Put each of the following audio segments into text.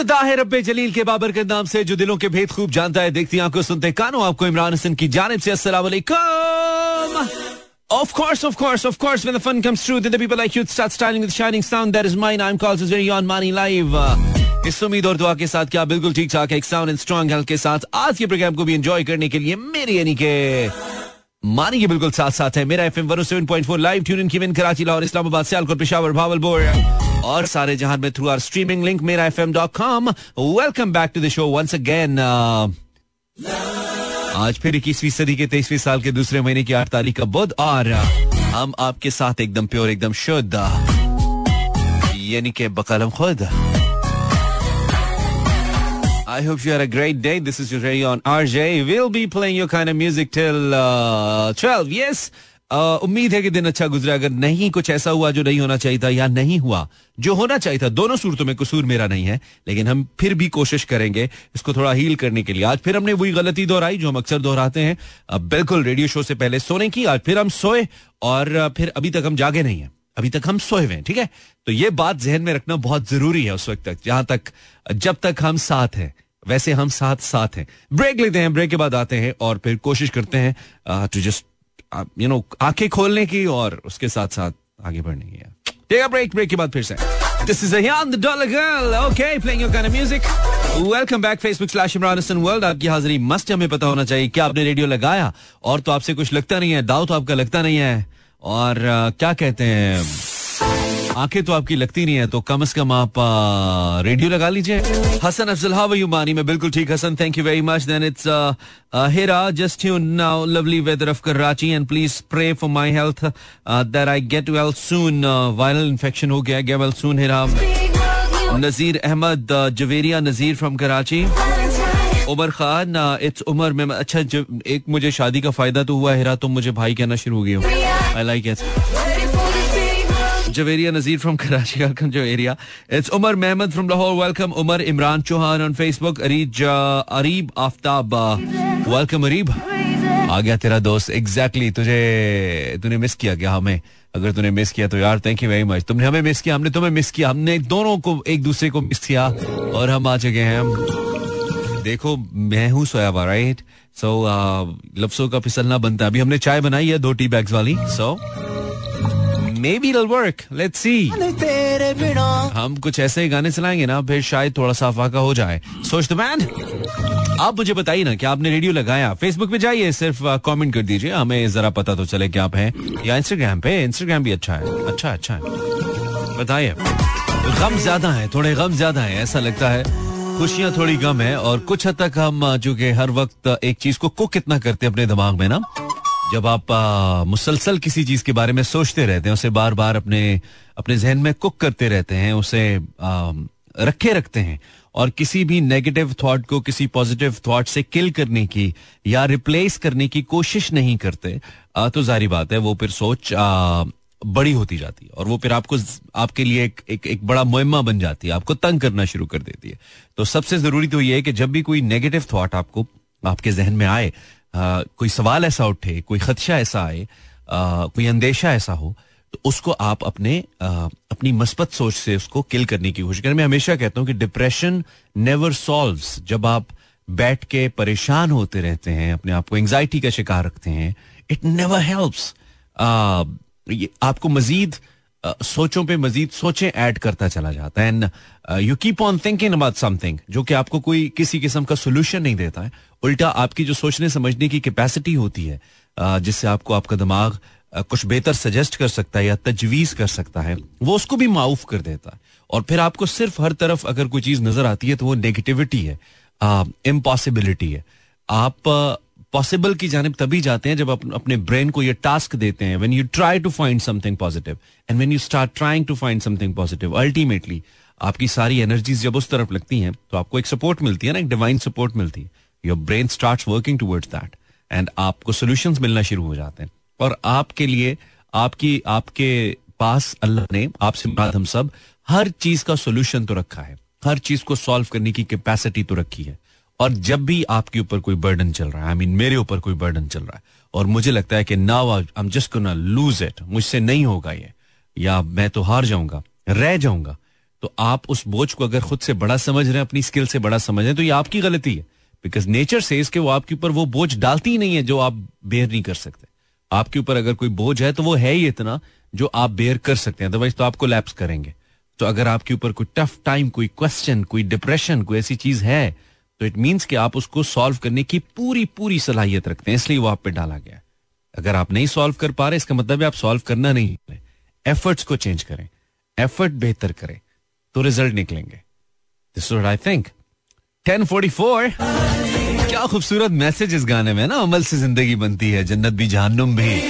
इब्तदा है रब्बे जलील के बाबर के नाम से जो दिलों के भेद खूब जानता है देखती आँखों सुनते कानों आपको इमरान हसन की जानब से अस्सलाम Of course, of course, of course, when the fun comes through, then the people like you start styling with shining sound. That is mine. I'm called very on Money Live. इस उम्मीद और दुआ के साथ क्या बिल्कुल ठीक ठाक एक साउंड एंड स्ट्रॉन्ग हेल्थ के साथ आज के प्रोग्राम को भी एंजॉय करने के लिए मेरे यानी के मानी के बिल्कुल साथ साथ है Mera F M one seven point four live tune in की कराची लाहौर इस्लामाबाद सियालकोट पेशावर भावलपुर और सारे जहाँ में through our streaming link Mera F M dot com welcome back to the show once again आज फिर इक्कीसवीं सदी के तेईसवीं साल के दूसरे महीने की आठ तारीख का बुध और हम आपके साथ एकदम प्योर एकदम शुद्ध यानी के बकलम खुद I hope you had a great day. This is your radio on RJ. We'll be playing your kind of music till uh, 12. Yes. उम्मीद है कि दिन अच्छा गुजरा, अगर नहीं, कुछ ऐसा हुआ जो नहीं होना चाहिए था या नहीं हुआ, जो होना चाहिए था, दोनों सूरतों में कसूर मेरा नहीं है, लेकिन हम फिर भी कोशिश करेंगे इसको थोड़ा हील करने के लिए। आज फिर हमने वही गलती दोहराई जो हम अक्सर दोहराते हैं। अब बिल्कुल रेडियो शो से पहले सोने की, आज फिर हम सोए, और फिर अभी तक हम जागे नहीं है। अभी तक हम सोए हुए हैं, ठीक है? तो ये बात जहन में रखना बहुत ज़रूरी है उस वक्त तक, जहाँ तक, जब तक हम साथ हैं, वैसे हम साथ साथ हैं। ब्रेक लेते हैं ब्रेक के बाद आते हैं, और फिर कोशिश करते हैं टू जस्ट यू नो आँखें खोलने की और उसके साथ साथ आगे बढ़ने की टेक ब्रेक ब्रेक के बाद फिर से This is Ayan, the Dollar Girl. Okay, playing your kind of music. Welcome back, Facebook slash Imran Hassan World. आपकी हाजिरी मस्त हमें पता होना चाहिए क्या आपने रेडियो लगाया और तो आपसे कुछ लगता नहीं है दाव तो आपका लगता नहीं है और uh, क्या कहते हैं आँखें तो आपकी लगती नहीं है तो कम से कम आप रेडियो लगा लीजिए। हसन अफजल, हाउ यू, मानी? मैं बिल्कुल ठीक, Hasan thank you very much then it's Hira just tune now lovely weather of Karachi and please pray for my health that I get well soon viral infection हो गया get well soon Hira Nazir Ahmad Javeria Nazir from Karachi Umar Khan it's Umar में अच्छा एक मुझे शादी का फ़ायदा तो हुआ हेरा तुम मुझे भाई कहना शुरू हो गए हो I like it Javeria Nazir from Karachi. Welcome, Javeria. It's Umar Mehmed from Lahore. Welcome, Umar Imran Chauhan on Facebook. Arij uh, Arib Aftab. Uh, welcome, Arib. आ गया तेरा दोस्त एग्जैक्टली exactly, तुझे तूने मिस किया क्या हमें अगर तूने मिस किया तो यार थैंक यू वेरी मच तुमने हमें मिस किया हमने तुम्हें मिस किया हमने दोनों को एक दूसरे को मिस किया और हम आ चुके हैं देखो मैं हूँ सोया हुआ राइट सो लफ्सों का फिसलना बनता है अभी हमने चाय बनाई है दो टी बैग्स वाली so so, maybe it'll work. Let's see. हम कुछ ऐसे गाने चलाएँगे ना फिर शायद थोड़ा सा फाका हो जाए। सोच द मैन। आप मुझे बताइए ना कि आपने रेडियो लगाया? फेसबुक पे जाइए सिर्फ़ कमेंट कर दीजिए। हमें जरा पता तो चले कि आप हैं। या इंस्टाग्राम पे इंस्टाग्राम भी अच्छा है। अच्छा अच्छा है। बताइए। गम ज़्यादा है थोड़े गम ज़्यादा है ऐसा लगता है। खुशियाँ थोड़ी कम है और कुछ हद तक हम चूँकि हर वक्त एक चीज़ को कुक कितना करते हैं अपने दिमाग में ना जब आप मुसलसल किसी चीज़ के बारे में सोचते रहते हैं उसे बार बार अपने अपने जहन में कुक करते रहते हैं उसे आ, रखे रखते हैं और किसी भी नेगेटिव थॉट को किसी पॉजिटिव थॉट से किल करने की या रिप्लेस करने की कोशिश नहीं करते आ, तो जारी बात है वो फिर सोच आ, बड़ी होती जाती है और वो फिर आपको आपके लिए एक एक, एक बड़ा मुहिमा बन जाती है आपको तंग करना शुरू कर देती है। तो सबसे ज़रूरी तो ये है कि जब भी कोई नेगेटिव थॉट आपको आपके जहन में आए कोई सवाल ऐसा उठे, कोई खदशा ऐसा आए कोई अंदेशा ऐसा हो तो उसको आप अपने अपनी मस्बत सोच से उसको किल करने की कोशिश करें। मैं हमेशा कहता हूँ कि डिप्रेशन नेवर सॉल्व जब आप बैठ के परेशान होते रहते हैं, अपने आप को एंग्जाइटी का शिकार रखते हैं इट नेवर हेल्प्स आपको मजीद सोचों पे मजीद सोचें ऐड करता चला जाता है। And you keep on thinking about something जो कि आपको कोई किसी किस्म का सोल्यूशन नहीं देता है। उल्टा आपकी जो सोचने समझने की कैपेसिटी होती है जिससे आपको आपका दिमाग कुछ बेहतर सजेस्ट कर सकता है या तजवीज कर सकता है, वो उसको भी माउफ कर देता है। और फिर आपको सिर्फ़ हर तरफ़ अगर कोई चीज़ नज़र आती है तो वो नेगेटिविटी है इम्पॉसिबिलिटी है। आप पॉसिबल की जानब तभी जाते हैं जब आप अपने ब्रेन को ये टास्क देते हैं when you try to find something positive and when you start trying to find something positive ultimately आपकी सारी एनर्जीज जब उस तरफ़ लगती हैं तो आपको एक सपोर्ट मिलती है ना, एक डिवाइन सपोर्ट मिलती है। Your brain start working towards that and आपको सोल्यूशन मिलना शुरू हो जाते हैं। और आपके लिए, आपकी, आपके पास अल्लाह ने, आपसे बात हम सब, हर चीज़ का सोल्यूशन तो रखा है। हर चीज़ को सॉल्व करने की कैपेसिटी तो रखी है। और जब भी आपके ऊपर कोई बर्डन चल रहा है आई मीन मेरे ऊपर कोई बर्डन चल रहा है, और मुझे लगता है कि now I am just gonna lose it मुझसे नहीं होगा ये, या मैं तो हार जाऊँगा, रह जाऊँगा तो आप उस बोझ को अगर खुद से बड़ा समझ रहे हैं, अपनी स्किल से बड़ा समझ रहे हैं तो ये आपकी गलती है बिकॉज़ नेचर से इसके वो आपके ऊपर वो बोझ डालती ही नहीं है जो आप बेयर नहीं कर सकते। आपके ऊपर अगर कोई बोझ है तो वो है ही इतना जो आप बेयर कर सकते हैं अदरवाइज़ तो आपको लैप्स करेंगे। तो अगर आपके ऊपर कोई टफ टाइम कोई क्वेश्चन कोई डिप्रेशन कोई ऐसी चीज़ है तो इट मीन्स कि आप उसको सॉल्व करने की पूरी पूरी सलाहियत रखते हैं, इसलिए वो आप पे डाला गया अगर आप नहीं सॉल्व कर पा रहे, इसका मतलब है आप सॉल्व करना नहीं एफर्ट्स को चेंज करें। एफर्ट बेहतर करें तो रिज़ल्ट निकलेंगे। This I think ten forty four क्या खूबसूरत मैसेज इस गाने में ना, अमल से ज़िंदगी बनती है, जन्नत भी जहन्नुम भी।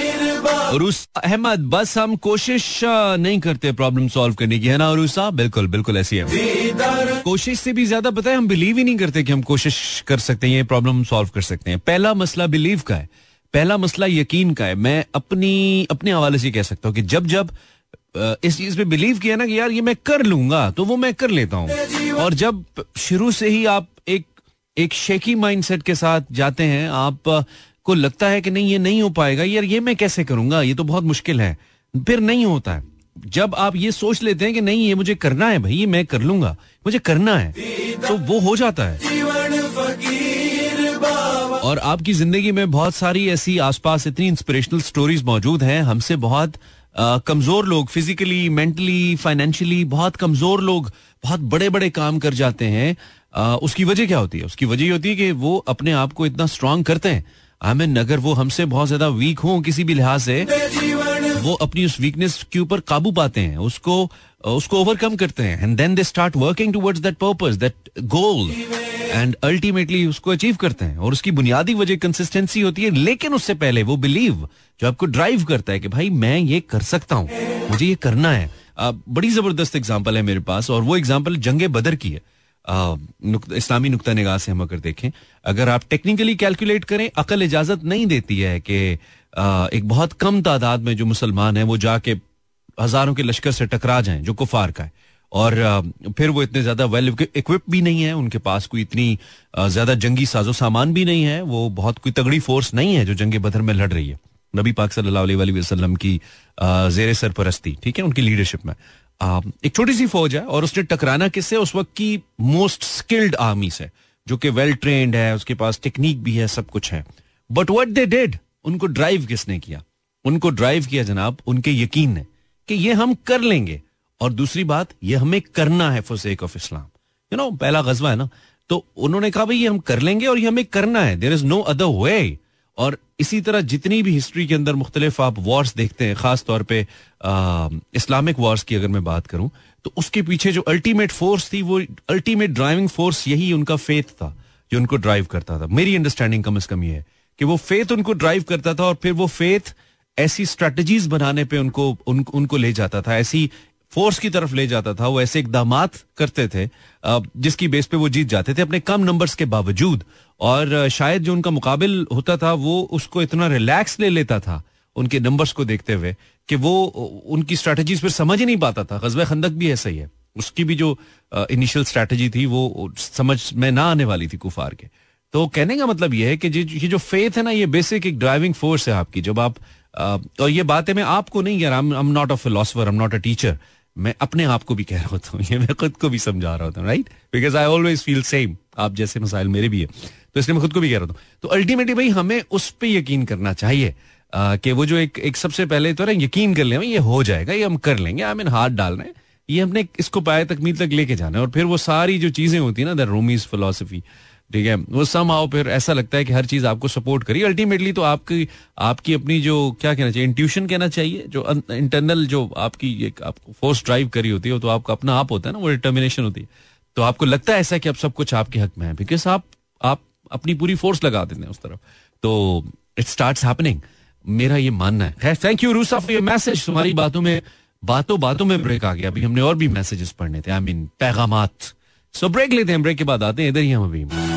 अहमद, बस हम कोशिश नहीं करते प्रॉब्लम सॉल्व करने की, है ना उरूसा बिल्कुल बिल्कुल ऐसी है। कोशिश से भी ज़्यादा पता है, हम बिलीव ही नहीं करते कि हम कोशिश कर सकते हैं, ये प्रॉब्लम सॉल्व कर सकते हैं। पहला मसला बिलीव का है। पहला मसला यकीन का है। मैं अपनी, अपने हवाले से कह सकता हूँ कि जब जब इस चीज़ पे बिलीव किया ना कि यार ये मैं कर लूँगा तो वो मैं कर लेता हूँ। और जब शुरू से ही आप एक एक शेकी माइंडसेट के साथ जाते हैं, आप को लगता है कि नहीं, ये नहीं हो पाएगा, यार ये मैं कैसे करूँगा? ये तो बहुत मुश्किल है। फिर नहीं होता है। जब आप ये सोच लेते हैं कि नहीं, ये मुझे करना है भाई मैं कर लूँगा। मुझे करना है। तो वो हो जाता है। और आपकी ज़िंदगी में बहुत सारी ऐसी आसपास इतनी इंस्पिरेशनल स्टोरीज मौजूद हैं। हमसे बहुत कमज़ोर लोग फिजिकली मेंटली फाइनेंशियली बहुत कमज़ोर लोग बहुत बड़े बड़े काम कर जाते हैं। उसकी वजह क्या होती है? उसकी वजह ये होती है कि वो अपने आप को इतना स्ट्रांग करते हैं। आमिन अगर वो हमसे बहुत ज़्यादा वीक हो किसी भी लिहाज से। वो अपनी उस वीकनेस के ऊपर काबू पाते हैं, उसको उसको ओवरकम करते हैं and then they start working towards that purpose that goal and ultimately उसको अचीव करते हैं, और उसकी बुनियादी वजह कंसिस्टेंसी होती है, लेकिन उससे पहले वो बिलीव जो आपको ड्राइव करता है कि भाई मैं ये कर सकता हूँ, मुझे ये करना है। बड़ी ज़बरदस्त एग्ज़ाम्पल है मेरे पास, और वो एग्ज़ाम्पल जंगे बदर की है। इस्लामी नुकता निगाह से हम अगर देखें, अगर आप टेक्निकली कैलकुलेट करें, अकल इजाज़त नहीं देती है कि एक बहुत कम तादाद में जो मुसलमान हैं, वो जाके हज़ारों के लश्कर से टकरा जाएँ, जो कुफार का है। और फिर वो इतने ज़्यादा वेल इक्विप भी नहीं है, उनके पास कोई इतनी ज़्यादा जंगी साजो सामान भी नहीं है, वो बहुत कोई तगड़ी फोर्स नहीं है जो जंग बदर में लड़ रही है। नबी पाक सल्लल्लाहु अलैहि वसल्लम की जेर सरपरस्ती, ठीक है, उनकी लीडरशिप में। एक छोटी सी फौज है और उसने टकराना किससे? उस वक्त की मोस्ट स्किल्ड आर्मी से जो कि वेल ट्रेंड है, उसके पास टेक्निक भी है, सब कुछ है। बट वट दे डेड उनको ड्राइव किसने किया? उनको ड्राइव किया जनाब, उनके यकीन ने कि ये हम कर लेंगे। और दूसरी बात, ये हमें करना है for sake of Islam you know पहला गजबा है ना तो उन्होंने कहा, भाई, ये हम कर लेंगे और ये हमें करना है। There is no other way और इसी तरह जितनी भी हिस्ट्री के अंदर मुख्तलिफ़ आप वॉर्स देखते हैं खास तौर पर इस्लामिक वॉर्स की अगर मैं बात करूँ तो उसके पीछे जो अल्टीमेट फोर्स थी वो अल्टीमेट ड्राइविंग फोर्स यही उनका फेथ था जो उनको ड्राइव करता था। मेरी अंडरस्टैंडिंग कम अज कम ये है कि वो फेथ उनको ड्राइव करता था और फिर वो फेथ ऐसी स्ट्रेटजीज बनाने पे उनको उन, उनको ले जाता था ऐसी फोर्स की तरफ़ ले जाता था, वो ऐसे इकदाम करते थे जिसकी बेस पे वो जीत जाते थे अपने कम नंबर्स के बावजूद। और शायद जो उनका मुकाबिल होता था, वो उसको इतना रिलैक्स ले लेता था, उनके नंबर्स को देखते हुए, कि वो उनकी स्ट्रैटेजीज फिर समझ ही नहीं पाता था। गजब खंदक भी ऐसा ही है। उसकी भी जो इनिशियल स्ट्रैटेजी थी, वो समझ में ना आने वाली थी कुफार के। तो कहने का मतलब ये है कि ये जो फेथ है ना, ये बेसिक एक ड्राइविंग फोर्स है आपकी। जब आप और ये बातें मैं आपको नहीं यार I am not a philosopher I am not a teacher मैं अपने आप को भी कह रहा होता हूँ, ये मैं खुद को भी समझा रहा होता हूँ right because I always feel same आप जैसे मसाइल मेरे भी है तो इसलिए मैं खुद को भी कह रहा हूँ। तो अल्टीमेटली भाई, हमें उस पर यकीन करना चाहिए कि वो जो एक एक सबसे पहले तो ना, यकीन कर ले, ये हो जाएगा, ये हम कर लेंगे आई मीन हाथ डाल रहे हैं, ये हमने इसको पाया तकमील तक लेके जाना है, और फिर वो सारी जो चीज़ें होती है ना द रोमीज फिलोसफी ठीक है? वो सम आओ फिर ऐसा लगता है कि हर चीज़ आपको सपोर्ट करी। अल्टीमेटली तो आपकी आपकी अपनी जो, क्या कहना चाहिए इंट्यूशन कहना चाहिए, जो इंटरनल जो आपकी एक आपको फोर्स ड्राइव करी होती है तो आपका अपना आप होता है ना, वो डिटर्मिनेशन होती है। तो आपको लगता है ऐसा कि अब सब कुछ आपके हक में है? बिकॉज़ आप आप अपनी पूरी फोर्स लगा देते हैं उस तरफ़। तो इट स्टार्ट हैपनिंग मेरा ये मानना है। Thank you Rusa for your message तुम्हारी बातों में, बातों बातों में ब्रेक आ गया। अभी हमने और भी मैसेजेस पढ़ने थे। आई मीन पैगाम सो ब्रेक लेते हैं। ब्रेक के बाद आते हैं। इधर ही हम अभी।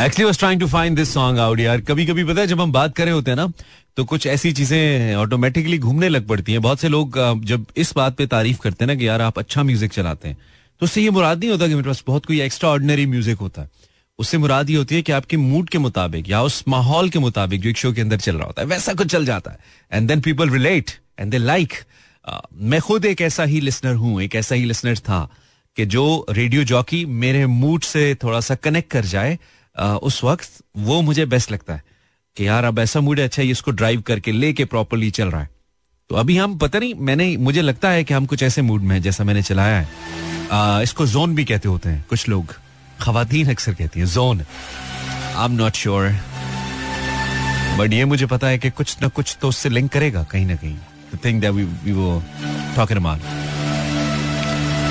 Actually was trying to find this song out यार कभी कभी पता है जब हम बात कर रहे होते हैं ना तो कुछ ऐसी चीज़ें ऑटोमेटिकली घूमने लग पड़ती हैं। बहुत से लोग जब इस बात पे तारीफ़ करते हैं ना कि यार आप अच्छा म्यूज़िक चलाते हैं तो उससे ये मुराद नहीं होता कि मेरे पास बहुत कोई एक्स्ट्रा ऑर्डिनरी म्यूज़िक होता। है उससे मुराद ये होती है कि आपके मूड के मुताबिक या उस माहौल के मुताबिक जो एक शो के अंदर चल रहा होता है, वैसा कुछ चल जाता है। And then people relate and they like मैं खुद एक ऐसा ही लिसनर हूँ, एक ऐसा ही लिसनर था कि जो रेडियो जॉकी मेरे मूड से थोड़ा सा कनेक्ट कर जाए उस वक्त वो मुझे बेस्ट लगता है कि यार अब ऐसा मूड है अच्छा ये इसको ड्राइव करके लेके प्रॉपरली चल रहा है। तो अभी हम पता नहीं मैंने मुझे लगता है कि हम कुछ ऐसे मूड में है जैसा मैंने चलाया है। आ, इसको जोन भी कहते होते हैं कुछ लोग। खातन अक्सर कहती हैं zone I am not sure but ये मुझे पता है कि कुछ ना कुछ तो उससे लिंक करेगा कहीं ना कहीं। थिंक दैट वी वी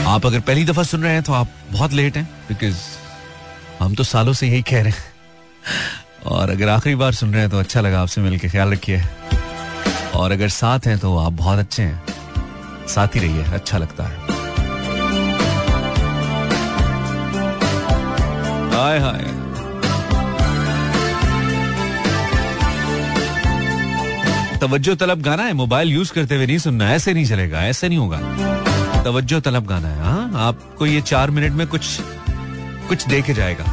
आप अगर पहली दफ़ा सुन रहे हैं तो आप बहुत लेट हैं बिकॉज़ हम तो सालों से यही कह रहे हैं। और अगर आखिरी बार सुन रहे हैं तो अच्छा लगा आपसे मिलकर ख्याल रखिए। और अगर साथ हैं तो आप बहुत अच्छे हैं। साथ ही रहिए अच्छा लगता है। हाय हाय। तवज्जो तलब गाना है, मोबाइल यूज़ करते हुए नहीं सुनना, ऐसे नहीं चलेगा, ऐसे नहीं होगा। तवज्जो तलब गाना है हाँ? आपको ये चार मिनट में कुछ कुछ दे के जाएगा।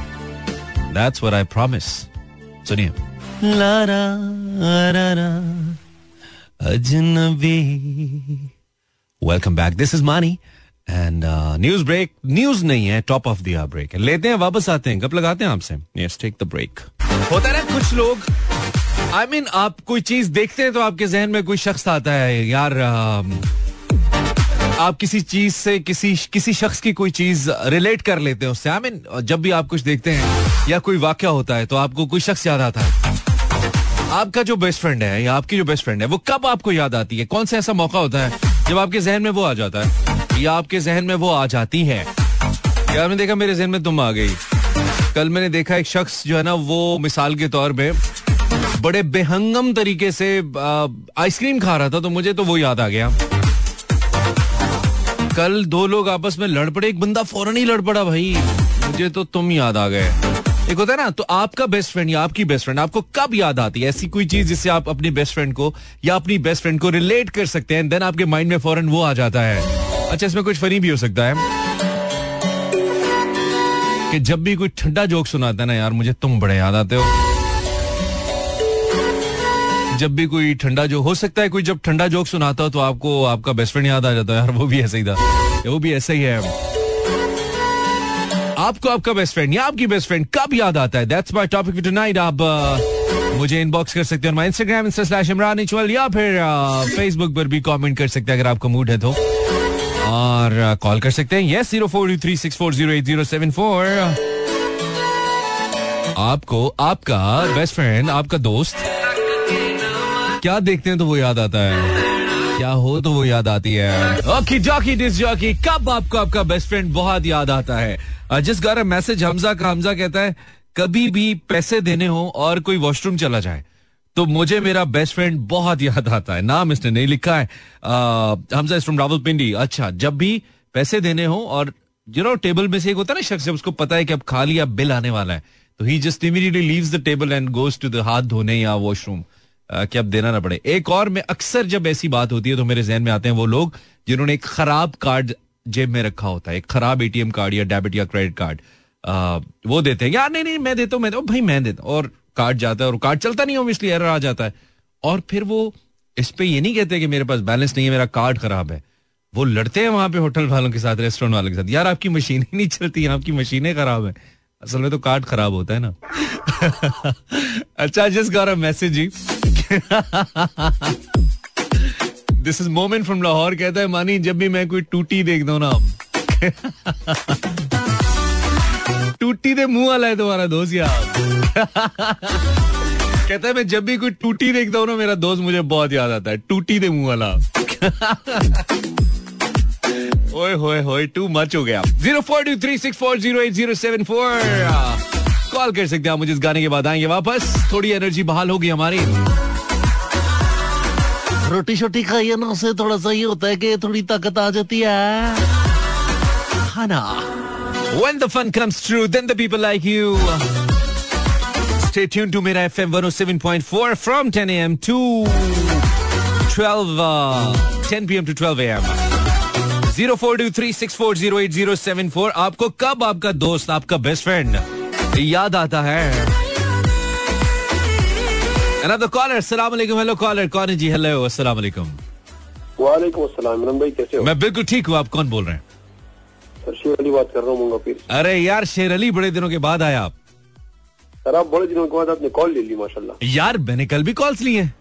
दैट्स व्हाट आई प्रॉमिस सुनिए। अजनबी। Welcome back this is Maani and news break news नहीं है टॉप ऑफ़ द ब्रेक लेते हैं वापस आते हैं। कब लगाते हैं आपसे? यस टेक द ब्रेक होता है ना कुछ लोग आई I मीन mean, आप कोई चीज़ देखते हैं तो आपके जहन में कोई शख्स आता है यार आप किसी चीज़ से, किसी किसी शख्स की कोई चीज़ रिलेट कर लेते हैं उससे। आई मीन जब भी आप कुछ देखते हैं या कोई वाक्य होता है तो आपको कोई शख्स याद आता है। आपका जो बेस्ट फ्रेंड है या आपकी जो बेस्ट फ्रेंड है, वो कब आपको याद आती है? कौन सा ऐसा मौका होता है जब आपके जहन में वो आ जाता है? या आपके जहन में वो आ जाती है? यार मैंने देखा मेरे जहन में तुम आ गई? कल मैंने देखा एक शख्स जो है ना, वो मिसाल के तौर पे बड़े बेहंगम तरीके से आइसक्रीम खा रहा था तो मुझे तो वो याद आ गया। कल दो लोग आपस में लड़ पड़े, एक बंदा फ़ौरन ही लड़ पड़ा भाई। मुझे तो तुम याद आ गए। एक होता है ना तो आपका बेस्ट फ्रेंड या आपकी बेस्ट फ्रेंड आपको कब याद आती है? ऐसी कोई चीज़ जिससे आप अपनी बेस्ट फ्रेंड को या अपनी बेस्ट फ्रेंड को रिलेट कर सकते हैं देन आपके माइंड में फ़ौरन वो आ जाता है। अच्छा इसमें कुछ फनी भी हो सकता है। कि जब भी कोई ठंडा जोक सुनाता है ना यार, मुझे तुम बड़े याद आते हो। जब भी कोई ठंडा जो, हो सकता है कोई जब ठंडा जोक सुनाता हो तो आपको, आपका बेस्ट फ्रेंड याद आ जाता है यार वो भी ऐसा ही था। वो भी ऐसा ही है। आपको आपका बेस्ट फ्रेंड या आपकी बेस्ट फ्रेंड कब याद आता है? दैट्स माय टॉपिक टुनाइट आप मुझे इनबॉक्स कर सकते हैं my Instagram insta slash Imran इचवल या फिर फेसबुक पर भी कमेंट कर सकते हैं अगर आपका मूड है तो। और कॉल कर सकते हैं। Yes zero four three six four zero eight zero seven four आपको आपका बेस्ट फ्रेंड आपका दोस्त क्या देखते हैं तो वो याद आता है। क्या हो तो वो याद आती है। ओके, जॉकी डिस जॉकी, कब आपको आपका बेस्ट फ्रेंड बहुत याद आता है? जिस गार मैसेज हमजा का, हमजा कहता है, कभी भी पैसे देने हो और कोई वॉशरूम चला जाए तो मुझे मेरा बेस्ट फ्रेंड बहुत याद आता है। नाम इसने नहीं लिखा है। Hamza is from Rawalpindi. अच्छा जब भी पैसे देने हो और यू नो टेबल में से एक होता है ना शख्स, जब उसको पता है कि अब खाली अब बिल आने वाला है तो ही just immediately leaves the table and goes to the हाथ धोने या वॉशरूम कि अब देना ना पड़े। एक और में अक्सर जब ऐसी बात होती है तो मेरे जहन में आते हैं वो लोग, जिन्होंने एक खराब कार्ड जेब में रखा होता है, एक खराब एटीएम कार्ड या डेबिट या क्रेडिट कार्ड। वो देते हैं, यार, नहीं नहीं, मैं देता हूँ, मैं भाई, मैं देता हूँ। और कार्ड जाता है, और कार्ड चलता नहीं ऑब्वियसली एरर आ जाता है। और फिर वो इस पे ये नहीं कहते कि मेरे पास बैलेंस नहीं है, मेरा कार्ड खराब है। वो लड़ते हैं वहाँ पे होटल वालों के साथ, रेस्टोरेंट वालों के साथ, यार, आपकी मशीन ही नहीं चलती आपकी मशीनें खराब है। असल में तो कार्ड खराब होता है ना। अच्छा जिस गौर message ji this is moment from Lahore कहता है, मानी, जब भी मैं कोई टूटी देख दो ना टूटी दे मुँह वाला है तुम्हारा दोस्त यार। कहता है, मैं जब भी कोई टूटी देखता हूँ ना, मेरा दोस्त, मुझे बहुत याद आता है। टूटी दे मुँह वाला। ओए होए होए टू मच हो गया zero four two three six four zero eight zero seven four call कर सकते हैं आप मुझे इस गाने के बाद आएँगे वापस थोड़ी एनर्जी बहाल होगी हमारी रोटी शोटी खाइए ना उससे थोड़ा सा ये होता है कि थोड़ी ताकत आ जाती है खाना When the fun comes true, then the people like you. Stay tuned to Mira FM 107.4 from 10 a.m. to 12, uh, 10 p.m. to 12 a.m. 0423640874 आपको कब आपका दोस्त आपका बेस्ट फ्रेंड याद आता है Another caller. Assalamu alaikum. Hello caller. कौन है जी? Hello. Assalamu alaikum. वालेकुम अस्सलाम इमरान भाई कैसे हो मैं बिल्कुल ठीक हूँ आप कौन बोल रहे हैं सर शेर अली बात कर रहा हूँ अरे यार शेर अली बड़े दिनों के बाद आया आप सर आप बड़े दिनों के बाद आपने कॉल ले ली माशाल्लाह यार मैंने कल भी कॉल्स लिए हैं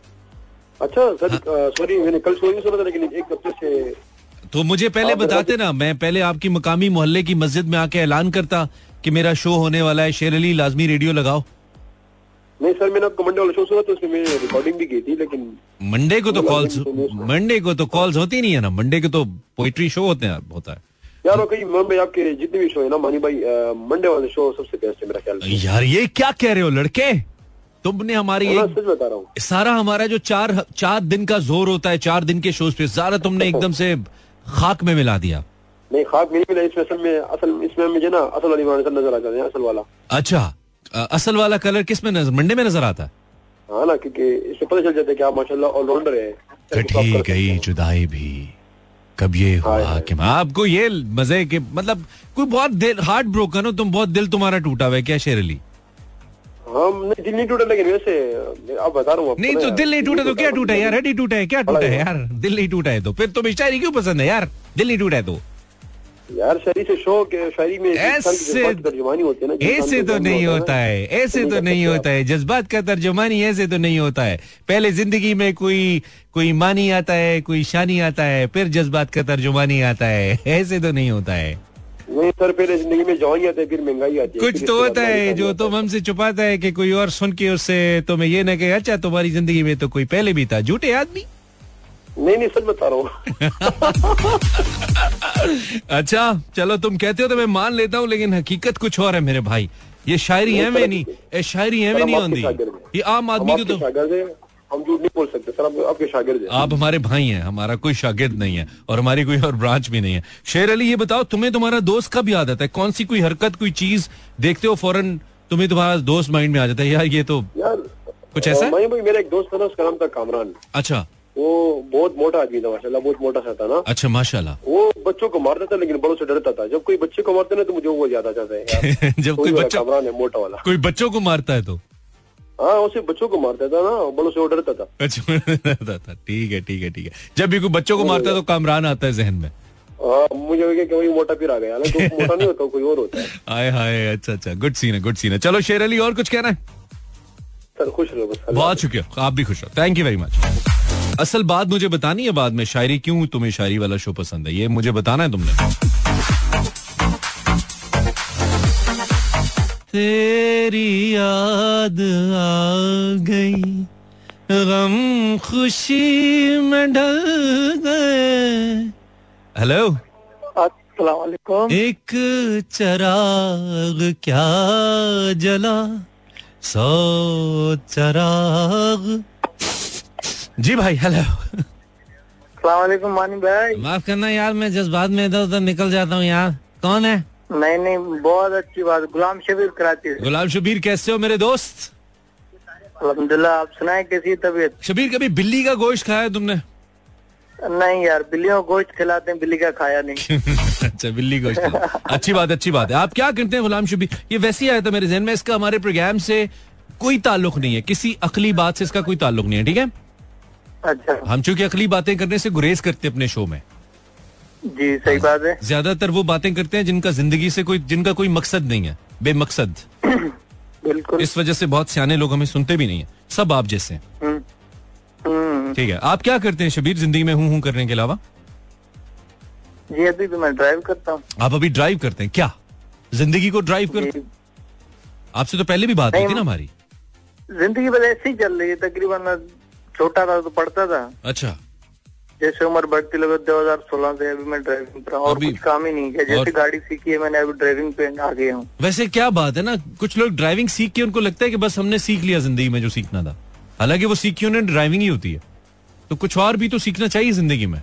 अच्छा सर सॉरी मैंने कल सो नहीं सुना था लेकिन एक हफ़्ते से तो मुझे पहले बताते ना मैं पहले आपकी मकामी मोहल्ले की मस्जिद में आके ऐलान करता कि मेरा शो होने वाला है। शेर अली लाजमी रेडियो लगाओ। नहीं सर मैंने आपको मंडे वाला शो सुना तो उसमें मैंने रिकॉर्डिंग भी की थी लेकिन मंडे को तो कॉल्स तो मंडे को तो कॉल्स होती नहीं है ना। मंडे को तो पोइट्री शो होते हैं होता है। यार वो कहीं भाई आपके जितने भी शो है ना मानी भाई मंडे वाले शो सबसे बेस्ट है मेरा ख्याल यार ये क्या कह रहे हो लड़के? तुमने हमारी एक सच बता रहा हूँ। सारा हमारा जो चार चार दिन का ज़ोर होता है चार दिन के शोज़ पे सारा तुमने एकदम से खाक में मिला दिया। नहीं खाक नहीं मिला इसमें असल में असल इसमें मुझे ना असल वाली नज़र आ जाते हैं असल वाला। अच्छा असल वाला कलर किसमें नज़र मंडे में नज़र आता है? हाँ ना क्योंकि इसमें पता चल जाता है कि आप माशाल्लाह ऑलराउंडर है। कटी गई जुदाई भी कब ये हुआ कि आपको ये मज़े के मतलब कोई बहुत दिल हार्ट ब्रोकन हो तुम बहुत दिल तुम्हारा टूटा हुआ है क्या शेर अली? नहीं दिल नहीं टूटा लेकिन वैसे बता रहा हूँ नहीं तो दिल नहीं टूटा तो क्या टूटा है यार? हड्डी टूटा है क्या टूटा है यार? दिल नहीं टूटा है तो। फिर तुम्हें शायरी क्यों पसंद है यार? दिल नहीं टूटा है तो। यार शायरी से शो के शायरी में ऐसे जज्बात की तर्जुमानी होती है ना ऐसे तो नहीं होता है ऐसे तो नहीं होता है। जज्बात का तर्जुमानी ऐसे तो नहीं होता है। पहले ज़िंदगी में कोई कोई मानी आता है कोई शानी आता है फिर जज्बात का तर्जुमानी आता है। ऐसे तो नहीं होता है। नहीं सर पहले ज़िंदगी में जवानी आती फिर महँगाई आती है कुछ तो होता है जो तुम हमसे छुपाता है कि कोई और सुन के उससे तुम्हें ये ना कहे अच्छा तुम्हारी ज़िंदगी में तो कोई पहले भी था झूठे आदमी? नहीं नहीं सच बता रहा हूँ। अच्छा चलो तुम कहते हो तो मैं मान लेता हूँ लेकिन हकीकत कुछ और है मेरे भाई। ये शायरी है में नहीं ये शायरी है में नहीं हैं। ये आम आदमी को तो हम झूठ नहीं बोल सकते सर आप आपके शागिर्द हैं। आप हमारे भाई हैं हमारा कोई शागिर्द नहीं है और हमारी कोई और ब्रांच भी नहीं है। शेर अली ये बताओ तुम्हें तुम्हारा दोस्त कब याद आता है? कौन सी कोई हरकत कोई चीज़ देखते हो फ़ौरन तुम्हें तुम्हारा दोस्त माइंड में आ जाता है यार ये तो यार कुछ ऐसा भाई भाई मेरा एक दोस्त था ना उसका नाम था कामरान। अच्छा। वो बहुत मोटा आदमी था माशाल्लाह बहुत मोटा सा था ना। अच्छा माशाल्लाह। वो बच्चों को मारता था लेकिन बड़ों से डरता था। जब कोई बच्चे को मारते ना तो मुझे वो याद आ जाता है जब कोई बच्चा कामरान है मोटा वाला। कोई बच्चों को मारता है तो? हाँ उसे बच्चों को मारता था ना बड़ों से वो डरता था। अच्छा था, था। ठीक है ठीक है ठीक है। जब भी कोई बच्चों को मारता है तो कामरान आता है जहन में। हाँ मुझे कि मोटा फिर आ गया वो मोटा नहीं होता कोई और होता है। हाय हाय अच्छा अच्छा गुड सीन है गुड सीन है। चलो शेर अली और कुछ कहना है? सर खुश रहो बस बहुत शुक्रिया आप भी खुश रहो। थैंक यू वेरी मच असल बात मुझे बतानी है बाद में शायरी क्यों तुम्हें शायरी वाला शो पसंद है? ये मुझे बताना है तुमने। तेरी याद आ गई। गम खुशी में ढल गए। हेलो अस्सलाम एक चराग क्या जला? सौ चराग। जी भाई हेलो अस्सलाम वालेकुम मानी भाई। माफ़ करना यार मैं जज्बात में इधर उधर निकल जाता हूँ यार। कौन है? नहीं नहीं बहुत अच्छी बात। गुलाम शबीर कराती है गुलाम शबीर कैसे हो मेरे दोस्त? अलहमदुल्ला आप सुनाए कैसी तबीयत? शबीर कभी बिल्ली का गोश्त खाया है तुमने? नहीं यार बिल्लियों को गोश्त खिलाते हैं बिल्ली का खाया नहीं। अच्छा बिल्ली गोश्त। अच्छी बात अच्छी बात है। आप क्या करते हैं गुलाम शबीर? ये वैसे ही आया था मेरे जहन में इसका हमारे प्रोग्राम से कोई ताल्लुक नहीं है। किसी अकली बात से इसका कोई ताल्लुक नहीं है ठीक है? अच्छा। हम चूँकि अकली बातें करने से गुरेज करते हैं अपने शो में। जी सही बात है। ज़्यादातर वो बातें करते हैं जिनका ज़िंदगी से कोई जिनका कोई मकसद नहीं है बेमकसद। बिल्कुल। इस वजह से बहुत सियाने लोग हमें सुनते भी नहीं है। सब आप जैसे हैं। हम्म, हम्म। ठीक है। आप क्या करते हैं शबीर ज़िंदगी में हूँ हूँ करने के अलावा? जी अभी तो मैं ड्राइव करता हूँ। आप अभी ड्राइव करते हैं? क्या? ज़िंदगी को ड्राइव करते आपसे तो पहले भी बात हुई थी ना हमारी। ज़िंदगी बस ऐसी चल रही है तकरीबन छोटा था तो पढ़ता था। अच्छा। जैसे उम्र बढ़ती लगे दो हज़ार सोलह से अभी मैं ड्राइविंग पर और कुछ काम ही नहीं किया जैसे और- गाड़ी सीखी है मैंने अभी ड्राइविंग पे आ गया हूँ। वैसे क्या बात है ना कुछ लोग ड्राइविंग सीख के उनको लगता है कि बस हमने सीख लिया ज़िंदगी में जो सीखना था। हालाँकि वो सीखी उन्हें ड्राइविंग ही होती है। तो कुछ और भी तो सीखना चाहिए ज़िंदगी में।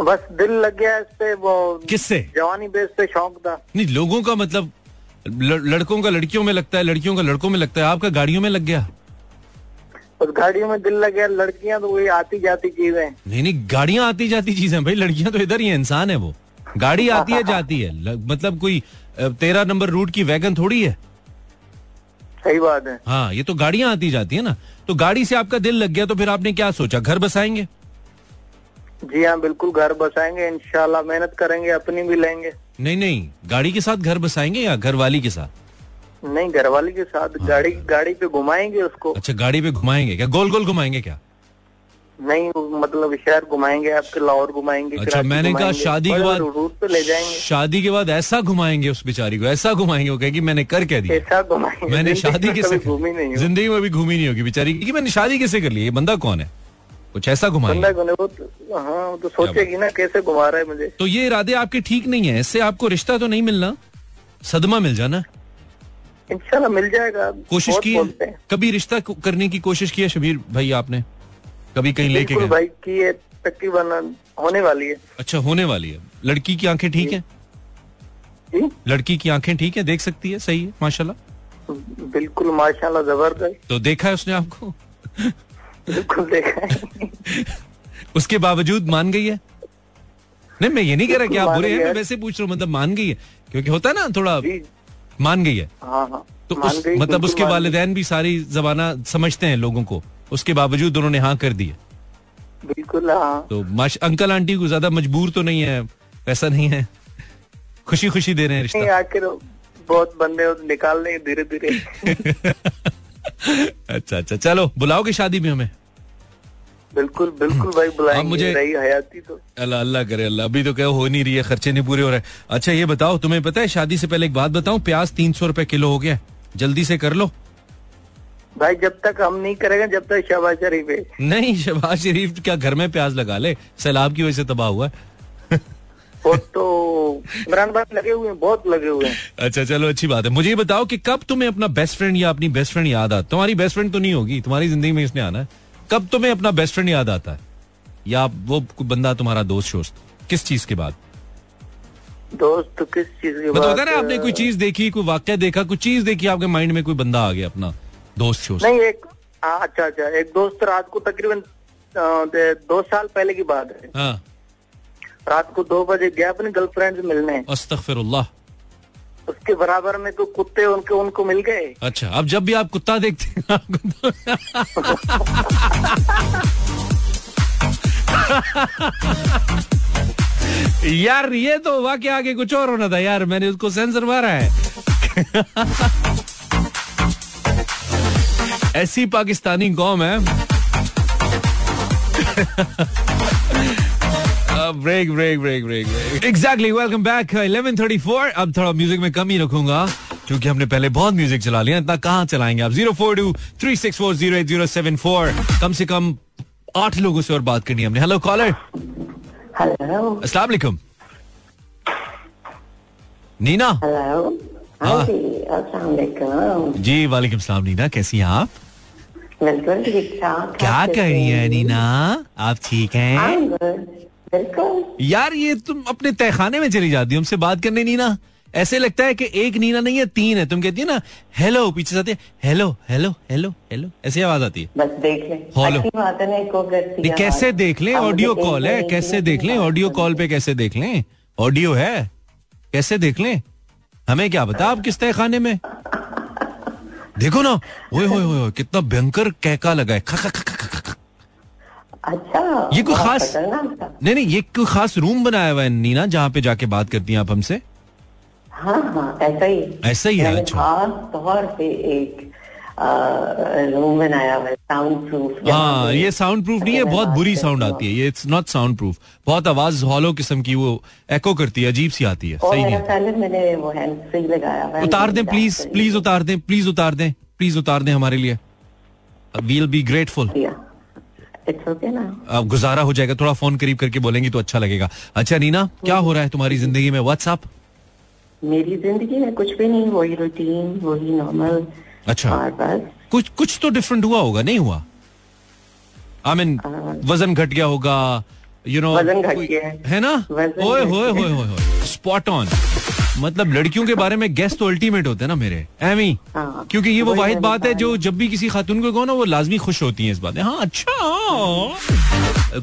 बस दिल लग गया इस पे वो किससे? जवानी बेस पे शौक था। नहीं लोगों का मतलब लड़कों का लड़कियों में लगता है लड़कियों का लड़कों में लगता है आपका गाड़ियों में लग गया। उस गाड़ियों में दिल लग गया लड़कियाँ तो वही आती जाती चीज़ें। नहीं नहीं गाड़ियाँ आती जाती चीज़ें भाई लड़कियाँ तो इधर ही इंसान है वो। गाड़ी आती है जाती है। मतलब कोई तेरह नंबर रूट की वैगन थोड़ी है। सही बात है। हाँ ये तो गाड़ियाँ आती जाती है ना। तो गाड़ी से आपका दिल लग गया तो फिर आपने क्या सोचा घर बसाएँगे? जी हाँ बिल्कुल घर बसाएँगे इनशाला मेहनत करेंगे अपनी भी लेंगे। नहीं नहीं गाड़ी के साथ घर बसाएँगे या घर वाली के साथ? नहीं घर घरवाली के साथ गाड़ी गाड़ी पे घुमाएँगे उसको। अच्छा गाड़ी पे घुमाएँगे क्या? गोल गोल घुमाएँगे क्या? नहीं मतलब शहर घुमाएँगे आपके लाहौर घुमाएँगे अच्छा मैंने कहा शादी के बाद रूट पे ले जाएँगे। शादी के बाद ऐसा घुमाएँगे उस बेचारी को ऐसा घुमाएँगे वो कहेगी मैंने कर क्या दिया? ऐसा घुमाएँगे। मैंने शादी कैसे घूमी नहीं ज़िंदगी में भी घूमी नहीं होगी बेचारी कि मैंने शादी कैसे कर ली? ये बंदा कौन है? कुछ ऐसा घुमाएँगे। वो तो हाँ तो सोचेगी ना कैसे घुमा रहा है मुझे। तो ये इरादे आपके ठीक नहीं है इससे आपको रिश्ता तो नहीं मिलना? सदमा मिल जाना। इंशाल्लाह मिल जाएगा कोशिश की है? कभी रिश्ता करने की कोशिश की है शबीर भाई आपने? कभी कहीं लेके गए? भाई की ये तकरीबन होने वाली है। अच्छा होने वाली है। लड़की की आँखें ठीक है? जी। लड़की की आँखें ठीक है? देख सकती है? सही है? माशाल्लाह। बिल्कुल माशाल्लाह ज़बरदस्त। तो देखा है उसने आपको? बिल्कुल देखा है। उसके बावजूद मान गई है? नहीं मैं ये नहीं कह रहा कि आप बुरे हैं मैं वैसे पूछ रहा हूँ मतलब मान गई है? क्योंकि होता है ना थोड़ा मान गई है? हाँ हाँ। तो उस, मतलब उसके। वालिदैन भी सारी जबाना समझते हैं लोगों को। उसके बावजूद उन्होंने हाँ कर दी है। बिल्कुल हाँ। तो माश अंकल आंटी को ज़्यादा मजबूर तो नहीं है? पैसा नहीं है? खुशी खुशी दे रहे हैं रिश्ता। आखिर बहुत बंदे निकाल लेंगे धीरे धीरे अच्छा अच्छा। चलो बुलाओगे शादी में हमें? बिल्कुल बिल्कुल भाई बुलाएँगे मुझे- रही हयाती तो। अल्लाह अल्लाह करे अल्लाह अभी तो क्या हो नहीं रही है खर्चे नहीं पूरे हो रहे। अच्छा ये बताओ तुम्हें पता है शादी से पहले एक बात बताऊँ प्याज तीन सौ रूपए किलो हो गया जल्दी से कर लो। भाई जब तक हम नहीं करेंगे जब तक शहबाज शरीफ है। नहीं शहबाज शरीफ क्या घर में प्याज लगा ले सैलाब की वजह से तबाह हुआ है। तो इमरान भाई लगे हुए हैं बहुत लगे हुए हैं। अच्छा चलो अच्छी बात है। मुझे ये बताओ कि कब तुम्हें अपना बेस्ट फ्रेंड या अपनी बेस्ट फ्रेंड याद आता तुम्हारी बेस्ट फ्रेंड तो नहीं होगी तुम्हारी ज़िंदगी में इसने आना है। कब तुम्हें अपना बेस्ट फ्रेंड याद आता है? या वो बंदा तुम्हारा दोस्त शोस्त? किस चीज़ के बाद? दोस्त किस चीज़ के मतलब बाद? ना आपने कोई चीज़ देखी कोई वाक्य देखा कोई चीज़ देखी आपके माइंड में कोई बंदा आ गया अपना दोस्त शोस्त? नहीं एक अच्छा अच्छा एक दोस्त रात को तकरीबन दो साल पहले की बात है। हाँ। रात को दो बजे गया अपनी गर्लफ्रेंड से मिलने। अस्तगफिरुल्लाह। उसके बराबर में तो कुत्ते उनके, उनको मिल गए। अच्छा अब जब भी आप कुत्ता देखते हैं, आपको तो- यार, ये तो वाक्य आगे कुछ और होना था। यार, मैंने उसको सेंसर मारा है। ऐसी पाकिस्तानी कौम है। Break break break break exactly welcome back 11:34 अब थोड़ा म्यूज़िक में कम ही रखूँगा क्योंकि हमने पहले बहुत म्यूज़िक चला लिया इतना कहाँ चलाएँगे आप? Zero four two three six four zero eight zero seven four कम से कम आठ लोगों से और बात करनी हमने। हेलो कॉलर हेलो अस्सलाम वालेकुम नीना? हेलो हाँ। हाँ? जी अस्सलाम वालेकुम जी वालेकुम सलाम नीना कैसी हैं आप? बिल्कुल ठीक ठाक क्या कर रही हैं नीना? आप ठीक हैं? यार ये तुम अपने तहखाने में चली जाती हो हमसे बात करने नीना। ऐसे लगता है कि एक नीना नहीं है तीन है। तुम कहती है ना हेलो पीछे आते हेलो हेलो हेलो हेलो ऐसी आवाज़ आती है। बस देख ले। कैसे देख लें? ऑडियो कॉल है। कैसे देख लें? ऑडियो कॉल पे कैसे देख लें? ऑडियो है? कैसे देख लें? हमें क्या बता आप किस तहखाने में? देखो ना ओए होए होए कितना भयंकर कहका लगा है। खा खा खा खा खा खा। अच्छा ये कोई खास नहीं नहीं ये कोई खास रूम बनाया हुआ है नीना जहाँ पे जाके बात करती हैं आप हमसे? हाँ हाँ ऐसा ही। ऐसा ही है, अच्छा। खास तौर पे एक रूम बनाया हुआ साउंड प्रूफ हाँ ये साउंड प्रूफ नहीं है बहुत बुरी साउंड आती है ये इट्स नॉट साउंड प्रूफ बहुत आवाज़ हॉलो किस्म की वो एको करती है अजीब सी आती है सही नहीं। है। मैंने वो हैंड फ्री लगाया उतार दें प्लीज़ प्लीज़ उतार दें प्लीज़ उतार दें प्लीज़ उतार दें हमारे लिए। We'll be grateful it's okay ना अब गुजारा हो जाएगा थोड़ा फ़ोन करीब करके बोलेंगी तो अच्छा लगेगा। अच्छा नीना क्या हो रहा है तुम्हारी ज़िंदगी में? व्हाट्सअप मेरी ज़िंदगी में कुछ भी नहीं वही रूटीन वही नॉर्मल अच्छा। और बस। कुछ कुछ तो डिफरेंट हुआ होगा नहीं हुआ? आई मीन वज़न घट गया होगा यू नो वज़न घट गया है। ना? ओए होए होए होए स्पॉट ऑन मतलब लड़कियों के बारे में गेस्ट तो अल्टीमेट होते हैं ना मेरे। एमी हाँ, क्योंकि ये वो वही वाहिद बात है जो जब भी किसी खातून को कहो ना वो लाजमी खुश होती है इस बात हाँ अच्छा।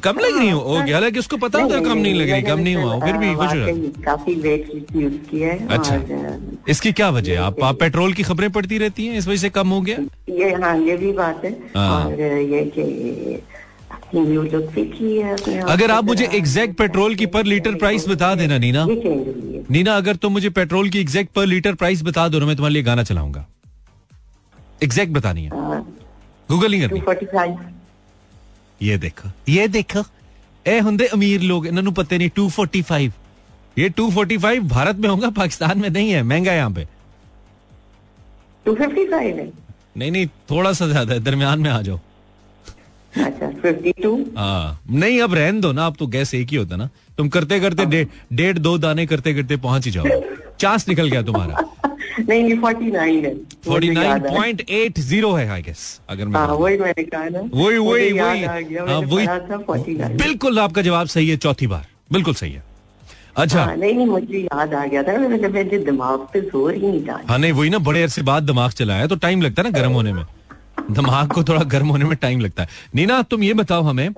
कम लग रही हो? ओके हालाँकि उसको पता होता कम नहीं लग रही कम नहीं हुआ फिर भी खुश हो काफ़ी वेट है अच्छा। इसकी क्या वजह आप, आप पेट्रोल की खबरें पड़ती रहती हैं इस वजह से कम हो गया? ये हाँ ये भी बात है। हाँ। और ये अगर की आप मुझे तरह। एग्जैक्ट पेट्रोल की पर लीटर प्राइस बता देना नीना ये चेंज हुई है नीना अगर तुम मुझे पेट्रोल की एग्जैक्ट पर लीटर प्राइस बता दो ना मैं तुम्हारे लिए गाना चलाऊंगा एग्जैक्ट बतानी है गूगल नहीं टू करनी फोर्टी फाइव ये देखो ये देखो ए ਹੁੰਦੇ ਅਮੀਰ ਲੋਕ ਇਹਨਾਂ ਨੂੰ ਪਤਾ ਨਹੀਂ 245 ये 245 भारत में होगा पाकिस्तान में नहीं है महंगा है यहाँ पे टू फिफ्टी फाइव है नहीं नहीं थोड़ा सा ज्यादा है दरमियान में आ जाओ अच्छा हाँ। नहीं अब रहन दो ना अब तो गैस एक ही होता ना। तुम करते करते डे- डेढ़ दो दाने करते करते पहुँच ही जाओ चांस निकल गया तुम्हारा। नहीं नहीं फोर्टी नाइन है। फोर्टी नाइन है। पॉइंट एट ज़ीरो है आई गेस अगर मैं हाँ वही मैंने कहा ना। वही वही वही। हाँ, वही। बिल्कुल आपका जवाब सही है चौथी बार। बिल्कुल सही है। अच्छा। हाँ नहीं नहीं मुझे याद आ गया था मेरे दिमाग पे ज़ोर ही नहीं था हाँ नहीं वही ना बड़े अरसे बाद दिमाग चलाया तो टाइम लगता है ना गर्म होने में। दिमाग को थोड़ा गर्म होने में टाइम लगता है। नीना तुम ये बताओ हमें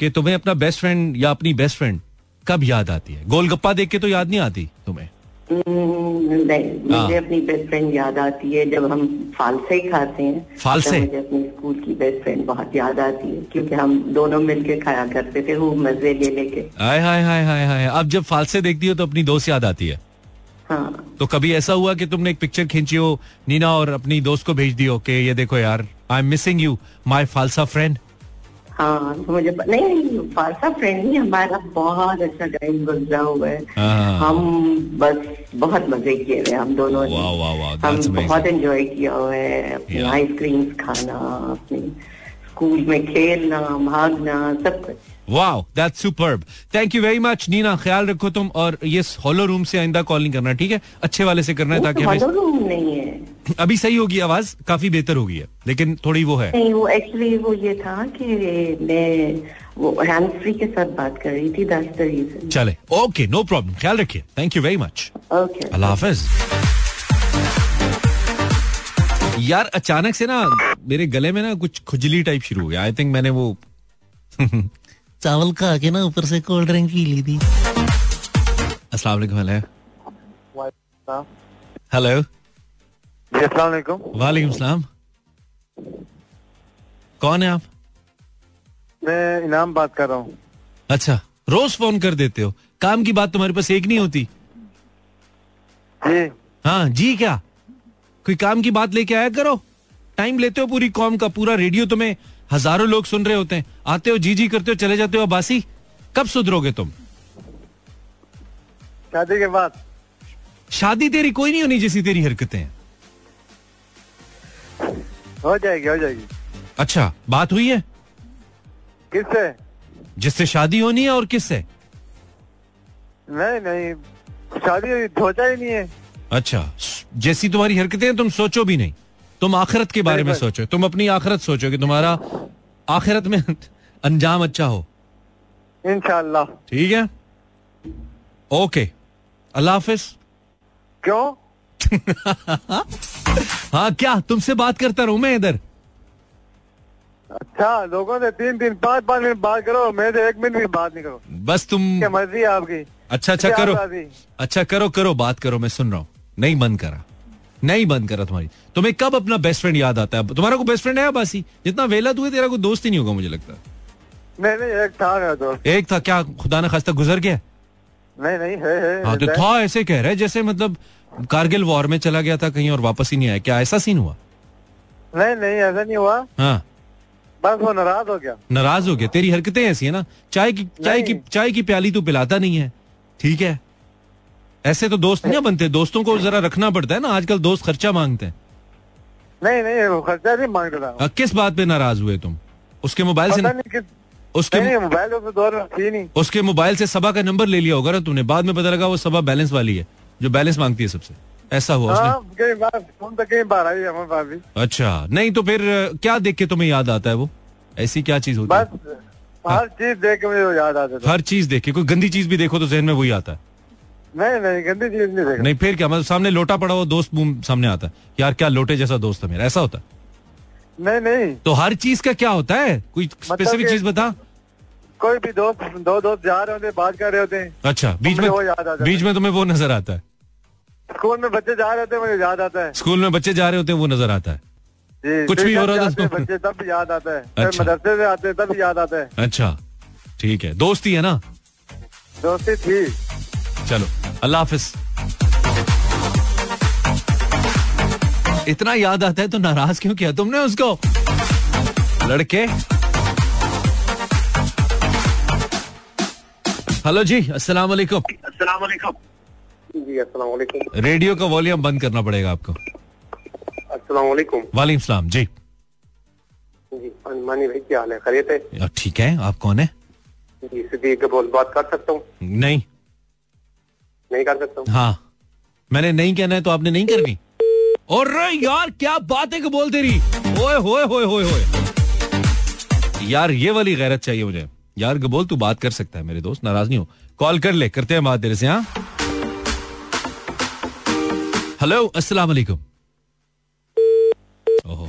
कि तुम्हें अपना बेस्ट फ्रेंड या अपनी बेस्ट फ्रेंड कब याद आती है? गोलगप्पा देख के तो याद नहीं आती तुम्हें? हम्म, नहीं हाँ। मुझे अपनी बेस्ट फ्रेंड याद आती है जब हम फालसे खाते हैं। फालसे? मुझे अपनी स्कूल की बेस्ट फ्रेंड बहुत याद आती है क्योंकि हम दोनों मिलके खाया करते थे वो मज़े ले लेके। हाय हाय हाय हाय हाय अब जब फालसे देखती हो तो अपनी दोस्त याद आती है। हाँ। तो कभी ऐसा हुआ कि तुमने एक पिक्चर खींची हो नीना और अपनी दोस्त को भेज दी हो कि ये देखो यार I am missing you my phalsa friend हाँ तो मुझे नहीं फ्रेंड नहीं हमारा बहुत अच्छा टाइम गुजरा हुआ है हाँ। हम बस बहुत मज़े किए हुए हम दोनों वाह, हम. बहुत एंजॉय किया हुआ है आइसक्रीम आइसक्रीम्स खाना अपने स्कूल में खेलना भागना सब कुछ। Wow that's superb thank you very much Neena ख्याल रखो तुम और ये हॉलो रूम से आइंदा कॉल नहीं करना ठीक है? अच्छे वाले से करना है ताकि हमें रूम नहीं है। अभी सही होगी आवाज़ काफ़ी बेहतर होगी है लेकिन थोड़ी वो है। नहीं वो एक्चुअली वो ये था कि मैं वो हैंड फ्री के साथ बात कर रही थी दैट्स द रीजन चले ओके नो प्रॉब्लम ख्याल रखिए। Thank you very much okay अल्लाह हाफिज। यार अचानक से ना मेरे गले में ना कुछ खुजली टाइप शुरू हो गया। आई थिंक मैंने वो चावल खा के ना ऊपर से कोल्ड ड्रिंक पी ली थी। अस्सलाम वालेकुम हेलो। हेलो। अस्सलाम वालेकुम। वालेकुम सलाम। कौन है आप? मैं इनाम बात कर रहा हूँ। अच्छा रोज फ़ोन कर देते हो। काम की बात तुम्हारे पास एक नहीं होती। जी। हाँ जी क्या? कोई काम की बात लेके आया करो। टाइम लेते हो पूरी कॉम का पूरा रेडियो तुम्हें हज़ारों लोग सुन रहे होते हैं। आते हो जी जी करते हो चले जाते हो बासी कब सुधरोगे तुम? शादी के बाद। शादी तेरी कोई नहीं होनी जैसी तेरी हरकतें हैं। हो जाएगी हो जाएगी। अच्छा बात हुई है? किससे? जिससे शादी होनी है और किससे? नहीं नहीं शादी सोचा ही नहीं है। अच्छा जैसी तुम्हारी हरकतें हैं तुम सोचो भी नहीं। तुम आखिरत के बारे में सोचो। तुम अपनी आखिरत सोचो कि तुम्हारा आखिरत में अंजाम अच्छा हो। इंशाल्लाह। ठीक है? ओके। अल्लाह हाफिज। क्यों? हाँ क्या? तुमसे बात करता रहूँ मैं इधर? अच्छा लोगों से तीन दिन पाँच पाँच मिनट बात करो मैं तो एक मिनट भी बात नहीं करो। बस तुम मर्ज़ी आपकी? अच्छा अच्छा करो। अच्छा करो करो बात करो मैं सुन रहा हूँ। नहीं बंद करा। नहीं बंद करा तुम्हारी। तुम्हें कब अपना बेस्ट फ्रेंड याद आता है? तुम्हारा को बेस्ट फ्रेंड है बासी जितना वेला तू है तेरा कोई दोस्त ही नहीं होगा मुझे लगता। नहीं नहीं एक था मेरा दोस्त। एक था? क्या खुदा न खास्ता गुजर गया? नहीं नहीं है है हाँ तो था ऐसे कह रहे जैसे मतलब कारगिल वॉर में चला गया था कहीं और वापस ही नहीं आया। क्या ऐसा सीन हुआ? नहीं नहीं ऐसा नहीं हुआ। हाँ। बस वो नाराज़ हो गया। नाराज़ हो गया। तेरी हरकतें ऐसी है ना। चाय की चाय की चाय की प्याली तू पिलाता नहीं है। ठीक है? ऐसे तो दोस्त नहीं बनते दोस्तों को जरा रखना पड़ता है ना आजकल दोस्त खर्चा मांगते हैं। नहीं नहीं खर्चा नहीं माँगता था अ, किस बात पे नाराज़ हुए तुम? उसके मोबाइल से पता न- किस उसके मोबाइल तो नहीं। उसके मोबाइल से सबा का नंबर ले लिया होगा ना तुमने बाद में पता लगा वो सबा बैलेंस वाली है जो बैलेंस मांगती है सबसे। ऐसा हुआ उसने हाँ है अच्छा नहीं तो फिर क्या देख के तुम्हें याद आता है वो? ऐसी क्या चीज़ होती है? हर चीज़ देख के मुझे याद आता था हर चीज़ देख के कोई गंदी चीज़ भी देखो तो जहन में वही आता है। नहीं नहीं गंदी चीज़ नहीं देखा। नहीं फिर क्या? मतलब सामने लोटा पड़ा हुआ दोस्त सामने आता है यार क्या लोटे जैसा दोस्त है मेरा ऐसा होता है? नहीं नहीं। तो हर चीज़ का क्या होता है? कोई स्पेसिफिक कि- चीज़ बता। कोई भी दोस्त दो दोस्त जा रहे होते बात कर रहे होते हैं अच्छा बीच में बीच में तुम्हें वो नज़र आता है। स्कूल में बच्चे जा रहे होते हैं मुझे याद आता है। स्कूल में बच्चे जा रहे होते हैं वो नज़र आता है। कुछ भी हो रहा था बच्चे तब याद आता है। अच्छा। मदरसे से आते तब याद आता है। अच्छा ठीक है। दोस्ती है ना? दोस्ती थी। चलो। अल्लाह हाफिज। इतना याद आता है तो नाराज़ क्यों किया तुमने उसको? लड़के। हेलो जी अस्सलाम वालेकुम अस्सलाम वालेकुम जी अस्सलाम वालेकुम रेडियो का वॉल्यूम बंद करना पड़ेगा आपको। अस्सलाम वालेकुम वालेकुम सलाम जी। जी हाँ, मानी भाई क्या हाल है? खैरियत है? ठीक है आप कौन है? जी सीधी कबूल बात कर सकता हूँ? नहीं नहीं कर सकता हाँ। मैंने नहीं कहना है तो आपने नहीं करनी। और यार क्या बात है बोल तेरी ओए होए होए होए होए यार ये वाली गैरत चाहिए मुझे। यार बोल तू बात कर सकता है मेरे दोस्त नाराज़ नहीं हो। कॉल कर ले करते हैं बात तेरे से हाँ? हेलो अस्सलाम वालेकुम। ओहो।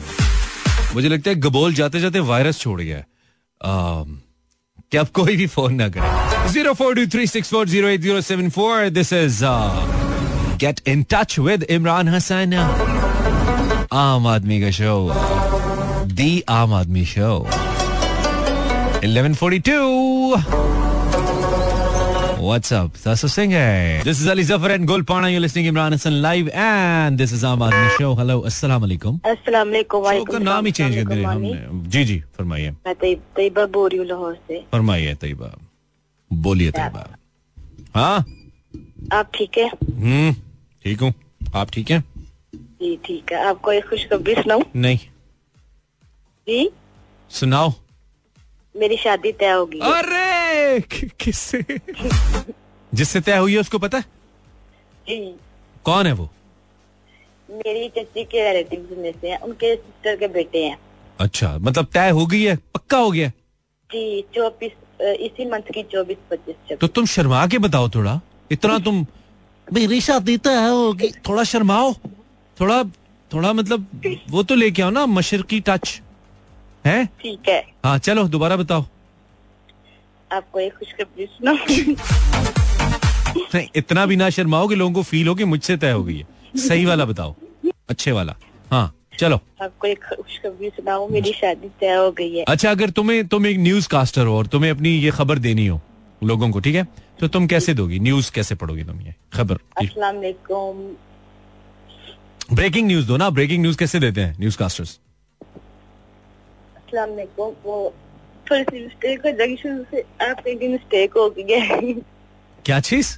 मुझे लगता है गबोल जाते जाते वायरस छोड़ गया है। आम, कि अब कोई भी फ़ोन ना करे। Zero four two three six four zero eight zero seven four this is get in touch with Imran Hasan आम आदमी का show the Aam Aadmi show 1142 What's up? That's a singer. This is Ali Zafar and Golpana. You're listening Imran Hassan live and this is Aam Aadmi Show. Hello, Assalamu alaikum. अस्सलाम वालेकुम show वालेकुम का नाम ही सलाम, change कर दिया वालेकुम, हमने जी जी फरमाइए मैं तैब- तैयबा बोल रही हूँ लाहौर से फरमाइए तैयबा बोलिए तैयबा हाँ? आप ठीक है? हम्म ठीक हूँ। आप ठीक हैं? जी ठीक है। आपको एक खुशखबरी सुनाऊं? नहीं। जी? सुनाओ। मेरी शादी तय होगी अरे कि- किससे? जिससे तय हुई है उसको पता है? जी। कौन है वो? मेरी चची के रिलेटिव में से उनके सिस्टर के बेटे हैं। अच्छा मतलब तय हो गई है? पक्का हो गया? जी चौबीस इसी मंथ की चौबीस पच्चीस तो तुम शर्मा के बताओ थोड़ा। इतना तुम मेरी शादी तय होगी थोड़ा शर्माओ। थोड़ा थोड़ा मतलब वो तो लेके आओ ना मशरकी टच है? ठीक है। हाँ चलो दोबारा बताओ। आपको एक खुशखबरी नहीं इतना भी ना शर्माओ कि लोगों को फील हो कि मुझसे तय हो गई है। सही वाला बताओ। अच्छे वाला। हाँ। चलो। आपको एक खुशखबरी सुनाऊं मेरी शादी तय हो गई है। अच्छा अगर तुम्हें तुम एक न्यूज़ कास्टर हो और तुम्हें अपनी ये खबर देनी हो लोगों को ठीक है? तो तुम कैसे दोगी? न्यूज़ कैसे पढ़ोगी तुम ये खबर? अस्सलाम वालेकुम ब्रेकिंग न्यूज़ दो ना ब्रेकिंग न्यूज़ कैसे देते हैं न्यूज़ कास्टर्स अस्सलाम वालेकुम वो थोड़ी सी मिस्टेक हो जाएगी शुरू से आप एक मिस्टेक हो गई क्या चीज़?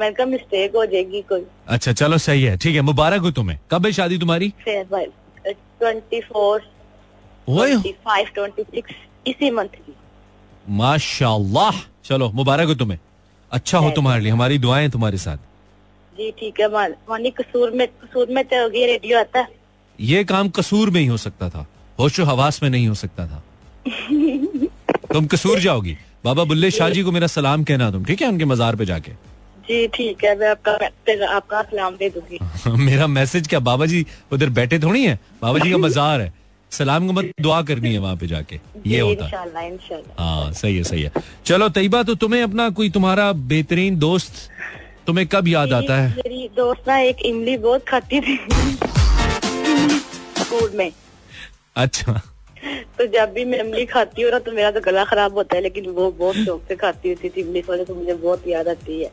मैंने कहा मिस्टेक हो जाएगी कोई। अच्छा चलो सही है ठीक है मुबारक हो तुम्हें। कब है शादी तुम्हारी? Twenty four five twenty six इसी मंथ की। माशाल्लाह। चलो मुबारक हो तुम्हें। अच्छा हो तुम्हारे लिए। हमारी दुआएँ तुम्हारे साथ। जी ठीक है मानी कसूर में कसूर में तो होगी रेडियो आता ये काम कसूर में ही हो सकता था। होशो हवास में नहीं हो सकता था। तुम कसूर जाओगी। बाबा बुल्ले शाह जी को मेरा सलाम कहना तुम। ठीक है उनके मजार पे जाके। जी ठीक है मैं आपका आपका सलाम दे दूँगी। मेरा मैसेज क्या बाबा जी उधर बैठे थोड़ी है? बाबा जी का मजार है। सलाम को मत दुआ करनी है वहाँ पे जाके। ये होता है। हाँ सही है सही है। चलो तैयबा तो तुम्हें अपना कोई तुम्हारा बेहतरीन दोस्त तुम्हें कब याद आता है? मेरी दोस्त ना एक इमली बहुत खाती थी। स्कूल में। अच्छा। तो जब भी मैं इमली खाती हूँ ना तो मेरा तो गला खराब होता है लेकिन वो बहुत शौक से खाती होती थी इमली तो मुझे बहुत याद आती है।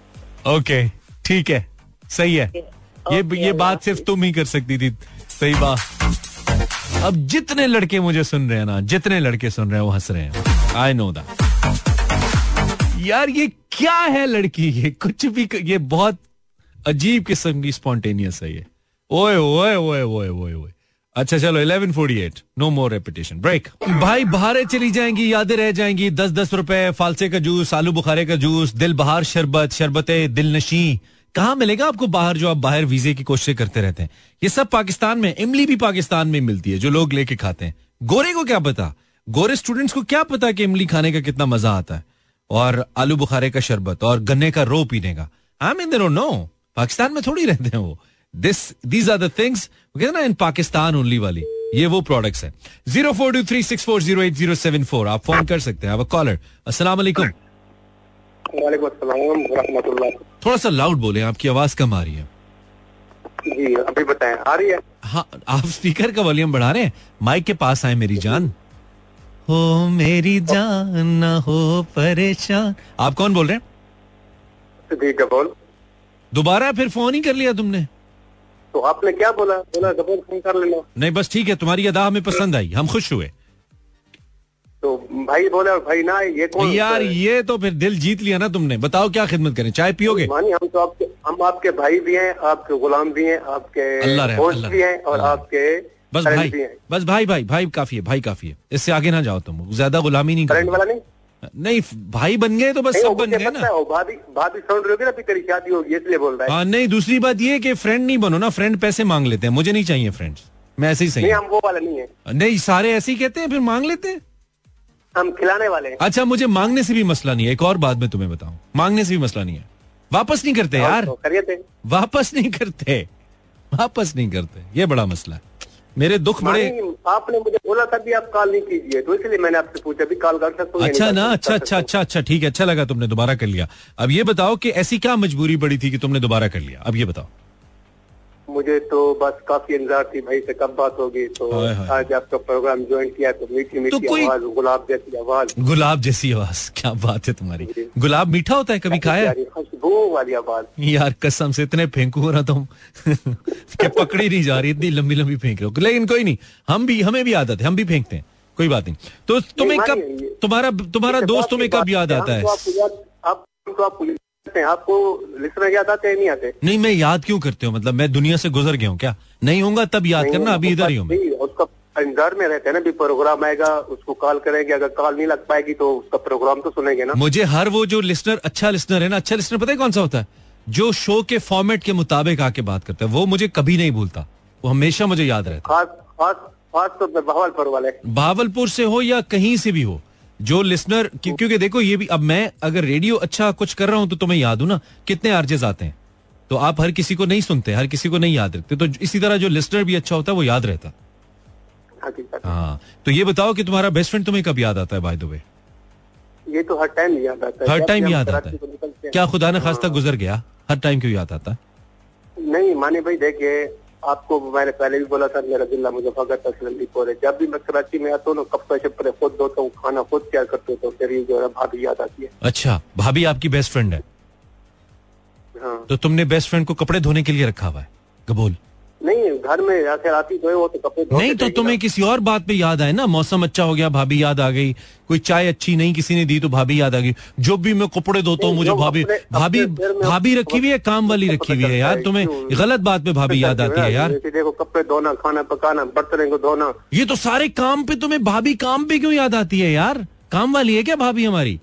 ओके ठीक है सही है। ये ये बात सिर्फ़ तुम ही कर सकती थी। सही बात। अब जितने लड़के मुझे सुन रहे हैं ना जितने लड़के सुन रहे हैं वो हंस रहे हैं। आई नो दैट यार ये क्या है लड़की? ये कुछ भी ये बहुत अजीब किस्म की स्पॉन्टेनियस है ये। ओए ओए ओए ओए ओए ओए। अच्छा चलो 1148 नो मोर रेपिटेशन ब्रेक भाई, बाहर चली जाएँगी, यादें रह जाएँगी. दस दस रुपए, फालसे का जूस आलू बुखारे का जूस दिल बहार, शरबत शरबत, दिल नशी. कहाँ मिलेगा आपको बाहर जो आप बाहर वीजे की कोशिश करते रहते हैं? ये सब पाकिस्तान में, इमली भी पाकिस्तान में मिलती है, जो लोग लेके खाते हैं। गोरे को क्या पता? गोरे स्टूडेंट्स को क्या पता कि इमली खाने का कितना मज़ा आता है? और आलू बुखारे का शरबत, और गन्ने का रो पीने का। आई मीन नो पाकिस्तान में थोड़ी रहते हैं वो। This these are the things कहते ना इन पाकिस्तान ओनली वाली। ये वो प्रोडक्ट्स है। Zero four two three six four zero eight zero seven four आप फ़ोन कर सकते हैं। कॉलर अस्सलाम वालेकुम थोड़ा सा लाउड बोले आपकी आवाज़ कम आ रही है। जी अभी बताएँ आ रही है? हाँ आप स्पीकर का वॉल्यूम बढ़ा रहे हैं। माइक के पास आए मेरी जान। हो मेरी जान न हो परेशान। आप कौन बोल रहे हैं? बोल। दोबारा फिर फ़ोन ही कर लिया तुमने। तो आपने क्या बोला? बोला डबल फ़ोन कर लेना। नहीं बस ठीक है तुम्हारी अदा हमें पसंद आई हम खुश हुए। तो भाई बोले और भाई ना ये कौन यार ये तो फिर दिल जीत लिया ना तुमने। बताओ क्या खिदमत करें चाय पियोगे? मानी हम तो आपके हम आपके भाई भी हैं आपके गुलाम भी हैं आपके अल्लाह दोस्त भी हैं और आपके बस भाई बस भाई भाई भाई काफ़ी है भाई काफ़ी है। इससे आगे ना जाओ तुम ज़्यादा गुलामी नहीं फ्रेंड करो। वाला नहीं? नहीं भाई बन गए तो बस सब बन गए ना। भाभी भाभी सुन रही होगी ना अभी तेरी शादी होगी इसलिए बोल रहा है। हाँ नहीं दूसरी बात ये कि फ्रेंड नहीं बनो ना फ्रेंड पैसे मांग लेते हैं। मुझे नहीं चाहिए फ्रेंड्स मैं ऐसे ही सही नहीं हम वो वाला नहीं है। नहीं सारे ऐसे ही कहते हैं फिर मांग लेते हैं। हम खिलाने वाले हैं। अच्छा मुझे मांगने से भी मसला नहीं है। एक और बात मैं तुम्हें बताऊँ। मांगने से भी मसला नहीं है। वापस नहीं करते यार। तो वापस नहीं करते। वापस नहीं करते। ये बड़ा मसला है। मेरे दुख बड़े आपने मुझे बोला था भी आप कॉल नहीं कीजिए तो इसलिए मैंने आपसे पूछा भी कॉल कर सकता हूँ अच्छा ना अच्छा अच्छा अच्छा अच्छा ठीक है अच्छा लगा तुमने दोबारा कर लिया। अब ये बताओ कि ऐसी क्या मजबूरी पड़ी थी कि तुमने दोबारा कर लिया? अब ये बताओ। मुझे तो बस काफ़ी इंतज़ार थी भाई से कब बात होगी तो। आज आपका प्रोग्राम ज्वाइन किया तो मीठी मीठी कोई- आवाज़ गुलाब जैसी आवाज़। गुलाब जैसी आवाज़ क्या बात है तुम्हारी। गुलाब मीठा होता है कभी खाया खुशबू वाली आवाज़। यार कसम से इतने फेंकू हो रहा तुम। कि पकड़ी नहीं जा रही इतनी लंबी लंबी फेंक रहे हो। लेकिन कोई नहीं हम भी हमें भी आदत है हम भी फेंकते हैं कोई बात नहीं। तो तुम्हें कब तुम्हारा तुम्हारा दोस्त तुम्हें कब याद है, आता है? आपको आपको याद करते हैं, आपको लिसनर याद आते हैं नहीं आते? नहीं मैं याद क्यों करते हो? मतलब मैं दुनिया से गुजर गया हूँ क्या? नहीं होऊँगा तब याद करना अभी इधर ही हूँ उसका इंतज़ार में रहते हैं ना भी प्रोग्राम आएगा उसको कॉल करेंगे अगर कॉल नहीं लग पाएगी तो उसका प्रोग्राम तो सुनेंगे ना। मुझे हर वो जो लिसनर अच्छा लिसनर है ना अच्छा लिसनर पता है कौन सा होता है? जो शो के फॉर्मेट के मुताबिक आके बात करता है वो मुझे कभी नहीं भूलता। वो हमेशा मुझे याद रहता खास खास खास तो बहावलपुर वाले। है भावलपुर से हो या कहीं से भी हो जो लिसनर क्योंकि देखो ये भी अब मैं अगर रेडियो अच्छा कुछ कर रहा हूँ तो तुम्हें याद हूँ ना कितने आरजेस आते हैं। तो आप हर किसी को नहीं सुनते हर किसी को नहीं याद रखते। तो इसी तरह जो लिसनर भी अच्छा होता है वो याद रहता। हाँ तो ये बताओ कि तुम्हारा बेस्ट फ्रेंड तुम्हें कब याद आता है बाय द वे ये तो हर टाइम याद आता है। हर टाइम याद आता है। क्या खुदा ने खास्ता हाँ। गुजर गया? हर टाइम क्यों याद आता? है नहीं माने भाई देखिए आपको मैंने पहले भी बोला था मेरा जिला मुजफ्फरगढ़ तस्लीमपुर है। जब भी मैं कराची में आता हूँ ना कपड़े शपड़े खुद धोता हूँ खाना खुद तैयार करते होता हूँ फिर जो है भाभी याद आती है। अच्छा भाभी आपकी बेस्ट फ्रेंड है? हाँ। तो तुमने बेस्ट फ्रेंड को कपड़े धोने के लिए रखा हुआ है? कबूल नहीं घर में आती तो है वो तो कपड़े नहीं तो तुम्हें किसी और बात पे याद आए ना? मौसम अच्छा हो गया भाभी याद आ गई। कोई चाय अच्छी नहीं किसी ने दी तो भाभी याद आ गई। जो भी मैं कपड़े धोता हूँ मुझे भाभी भाभी भाभी रखी हुई है काम वाली रखी हुई है यार। तुम्हें गलत बात पे भाभी याद आती है यार। देखो कपड़े धोना खाना पकाना बर्तन को धोना। ये तो सारे काम पे तुम्हें भाभी काम पे क्यों याद आती है यार? काम वाली है क्या भाभी हमारी?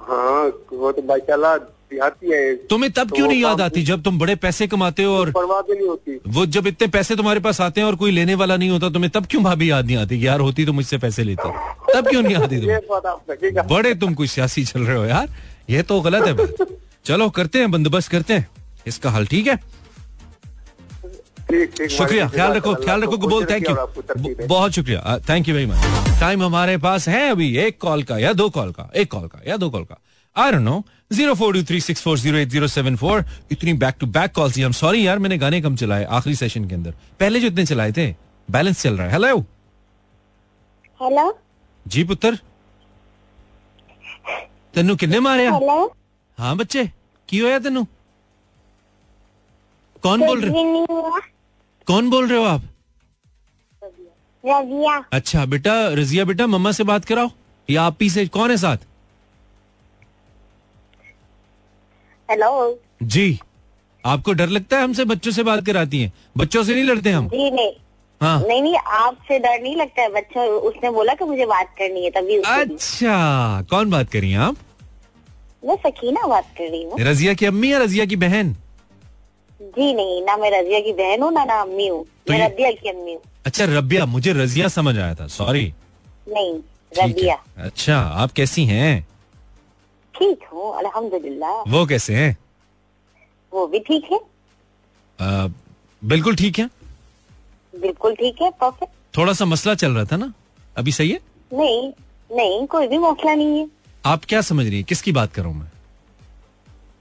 हाँ वो तो माशाल्लाह आती है। तुम्हें तब तो क्यों नहीं याद आती जब तुम बड़े पैसे कमाते हो और परवाह भी नहीं होती। वो जब इतने पैसे तुम्हारे पास आते हैं और कोई लेने वाला नहीं होता तुम्हें तब क्यों भाभी याद नहीं आती यार होती तो मुझसे पैसे लेती? तब क्यों नहीं आती रखिएगा बड़े तुम कोई सियासी चल रहे हो यार। ये तो गलत है बात। चलो करते हैं बंदोबस्त करते हैं। इसका हल ठीक है? ठीक ठीक शुक्रिया ख्याल रखो ख्याल रखो कबूल थैंक यू। बहुत शुक्रिया। Thank you very much time हमारे पास है अभी एक कॉल का या दो कॉल का एक कॉल का या दो कॉल का। I don't know zero four two three six four zero eight zero seven four इतनी back to back calls I am sorry यार मैंने गाने कम चलाए? आखिरी सेशन के अंदर। पहले जो इतने चलाए थे बैलेंस चल रहा है। हेलो हेलो जी पुत्र। तेनू किन्ने मारे हेलो हाँ बच्चे की होया तेनू कौन बोल रहे कौन बोल रहे हो आप? रजिया। अच्छा बेटा रजिया बेटा मम्मा से बात कराओ। या आप ही से कौन है साथ? हेलो जी। आपको डर लगता है हमसे बच्चों से बात कराती हैं? बच्चों से नहीं लड़ते हम? जी नहीं। हाँ। नहीं नहीं आपसे डर नहीं लगता है बच्चा? उसने बोला कि मुझे बात करनी है तभी अच्छा। कौन बात करी हैं आप? मैं सकीना बात कर रही हूँ। रजिया की अम्मी या रजिया की बहन? जी नहीं ना मैं रजिया की बहन हूँ ना ना अम्मी हूँ। तो मैं रबिया की अम्मी हूँ। अच्छा रबिया मुझे रजिया समझ आया था सॉरी नहीं रबिया। अच्छा आप कैसी हैं? ठीक हूँ अल्हम्दुलिल्लाह। वो कैसे हैं? वो भी ठीक है। आ, बिल्कुल ठीक है? बिल्कुल ठीक है परफेक्ट थोड़ा सा मसला चल रहा था ना? अभी सही है? नहीं नहीं कोई भी मसला नहीं है। आप क्या समझ रही है? किसकी बात कर रहा हूँ मैं?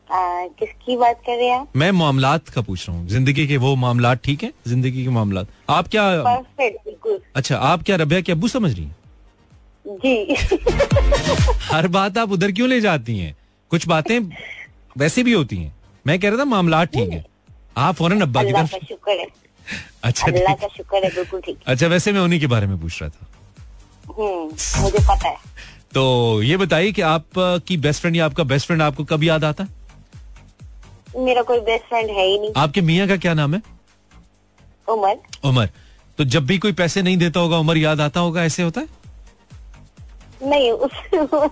आ, किसकी बात कर रहे हैं मैं मामलात का पूछ रहा हूँ। ज़िंदगी के वो मामला ठीक है? ज़िंदगी के मामला आप क्या परफेक्ट बिल्कुल। अच्छा आप क्या रबिया के अबू समझ रही हैं? जी। हर बात आप उधर क्यों ले जाती हैं? कुछ बातें वैसे भी होती हैं। मैं कह रहा था मामला ठीक है। आप फ़ौरन अब्बा की तरफ़ शुक्र है। अच्छा अल्लाह का शुक्र है बिल्कुल ठीक। अच्छा वैसे मैं उन्हीं के बारे में पूछ रहा था। हम्म मुझे पता है। तो ये बताइए कि आप की बेस्ट फ्रेंड या आपका बेस्ट फ्रेंड आपको कब याद आता है? मेरा कोई बेस्ट फ्रेंड है ही नहीं। आपके मियाँ का क्या नाम है? उमर। उमर। तो जब भी कोई पैसे नहीं देता होगा उमर याद आता होगा ऐसे होता है? नहीं उस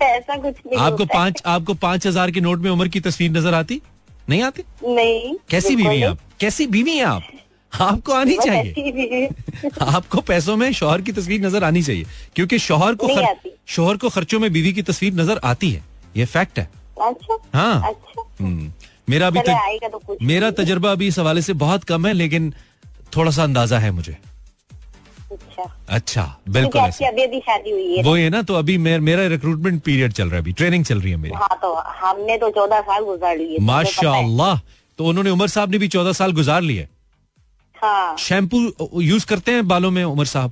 ऐसा कुछ नहीं आपको होता। पाँच आपको पाँच हज़ार के नोट में उम्र की तस्वीर नज़र आती? नहीं आती? नहीं कैसी बीवी आप? कैसी बीवी हैं आप? आपको आनी चाहिए। आपको पैसों में शोहर की तस्वीर नज़र आनी चाहिए क्योंकि शोहर को खर, शोहर को खर्चों में बीवी की तस्वीर नज़र आती है। ये फैक्ट है। अच्छा हाँ। अच्छा। हम्म, मेरा अभी तक तो मेरा तजर्बा अभी इस हवाले से बहुत कम है लेकिन थोड़ा सा अंदाज़ा है मुझे। अच्छा। अच्छा बिल्कुल अभी अभी शादी हुई है। वो है ना तो अभी मेर, मेरा रिक्रूटमेंट पीरियड चल रहा है अभी ट्रेनिंग चल रही है मेरी। हाँ तो हमने तो चौदह साल गुजार लिए माशा तो उन्होंने उमर साहब ने भी चौदह साल गुजार लिए। हाँ। शैम्पू यूज़ करते हैं बालों में उमर साहब?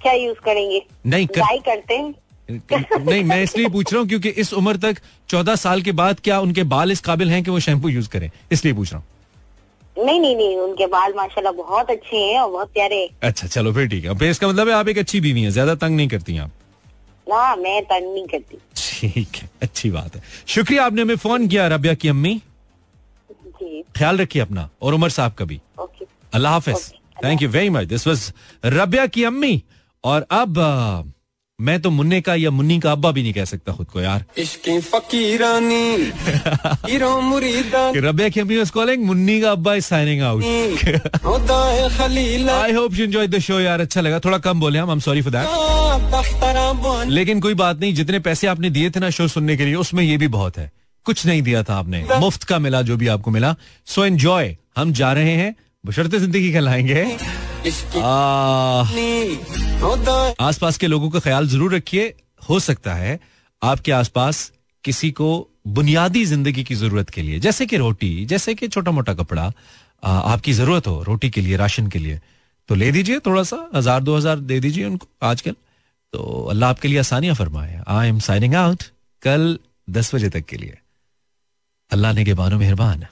क्या यूज़ करेंगे? नहीं कर, करते हैं? नहीं मैं इसलिए पूछ रहा हूँ क्योंकि इस उम्र तक चौदह साल के बाद क्या उनके बाल इस काबिल हैं कि वो शैम्पू यूज़ करें? इसलिए पूछ रहा हूँ। नहीं नहीं नहीं उनके बाल माशाल्लाह बहुत अच्छे हैं और बहुत प्यारे अच्छा चलो फिर ठीक है। फिर इसका मतलब है आप एक अच्छी बीवी हैं ज़्यादा तंग नहीं करती आप? हाँ मैं तंग नहीं करती। ठीक है अच्छी बात है। शुक्रिया आपने हमें फ़ोन किया रबिया की अम्मी। जी। ख्याल रखिए अपना और उमर साहब का भी ओके। अल्लाह हाफिज। Thank you very much this was Rabia की अम्मी। और अब मैं तो मुन्ने का या मुन्नी का अब्बा भी नहीं कह सकता खुद को यार। रबिया कॉलिंग मुन्नी का अब्बा is signing out I hope you enjoy the show यार। अच्छा लगा। थोड़ा कम बोले हम। आई सॉरी फॉर दैट लेकिन कोई बात नहीं जितने पैसे आपने दिए थे ना शो सुनने के लिए उसमें ये भी बहुत है। कुछ नहीं दिया था आपने। मुफ़्त का मिला जो भी आपको मिला। सो एंजॉय हम जा रहे हैं। बशर्ते ज़िंदगी कहलाएँगे। आसपास के लोगों का ख्याल ज़रूर रखिए हो सकता है आपके आसपास किसी को बुनियादी ज़िंदगी की ज़रूरत के लिए जैसे कि रोटी जैसे कि छोटा मोटा कपड़ा आ, आपकी ज़रूरत हो रोटी के लिए राशन के लिए तो ले दीजिए थोड़ा सा हज़ार दो हज़ार दे दीजिए उनको आजकल। तो अल्लाह आपके लिए आसानियाँ फरमाए। आई एम साइनिंग आउट कल दस बजे तक के लिए। अल्लाह ने के बानो मेहरबान।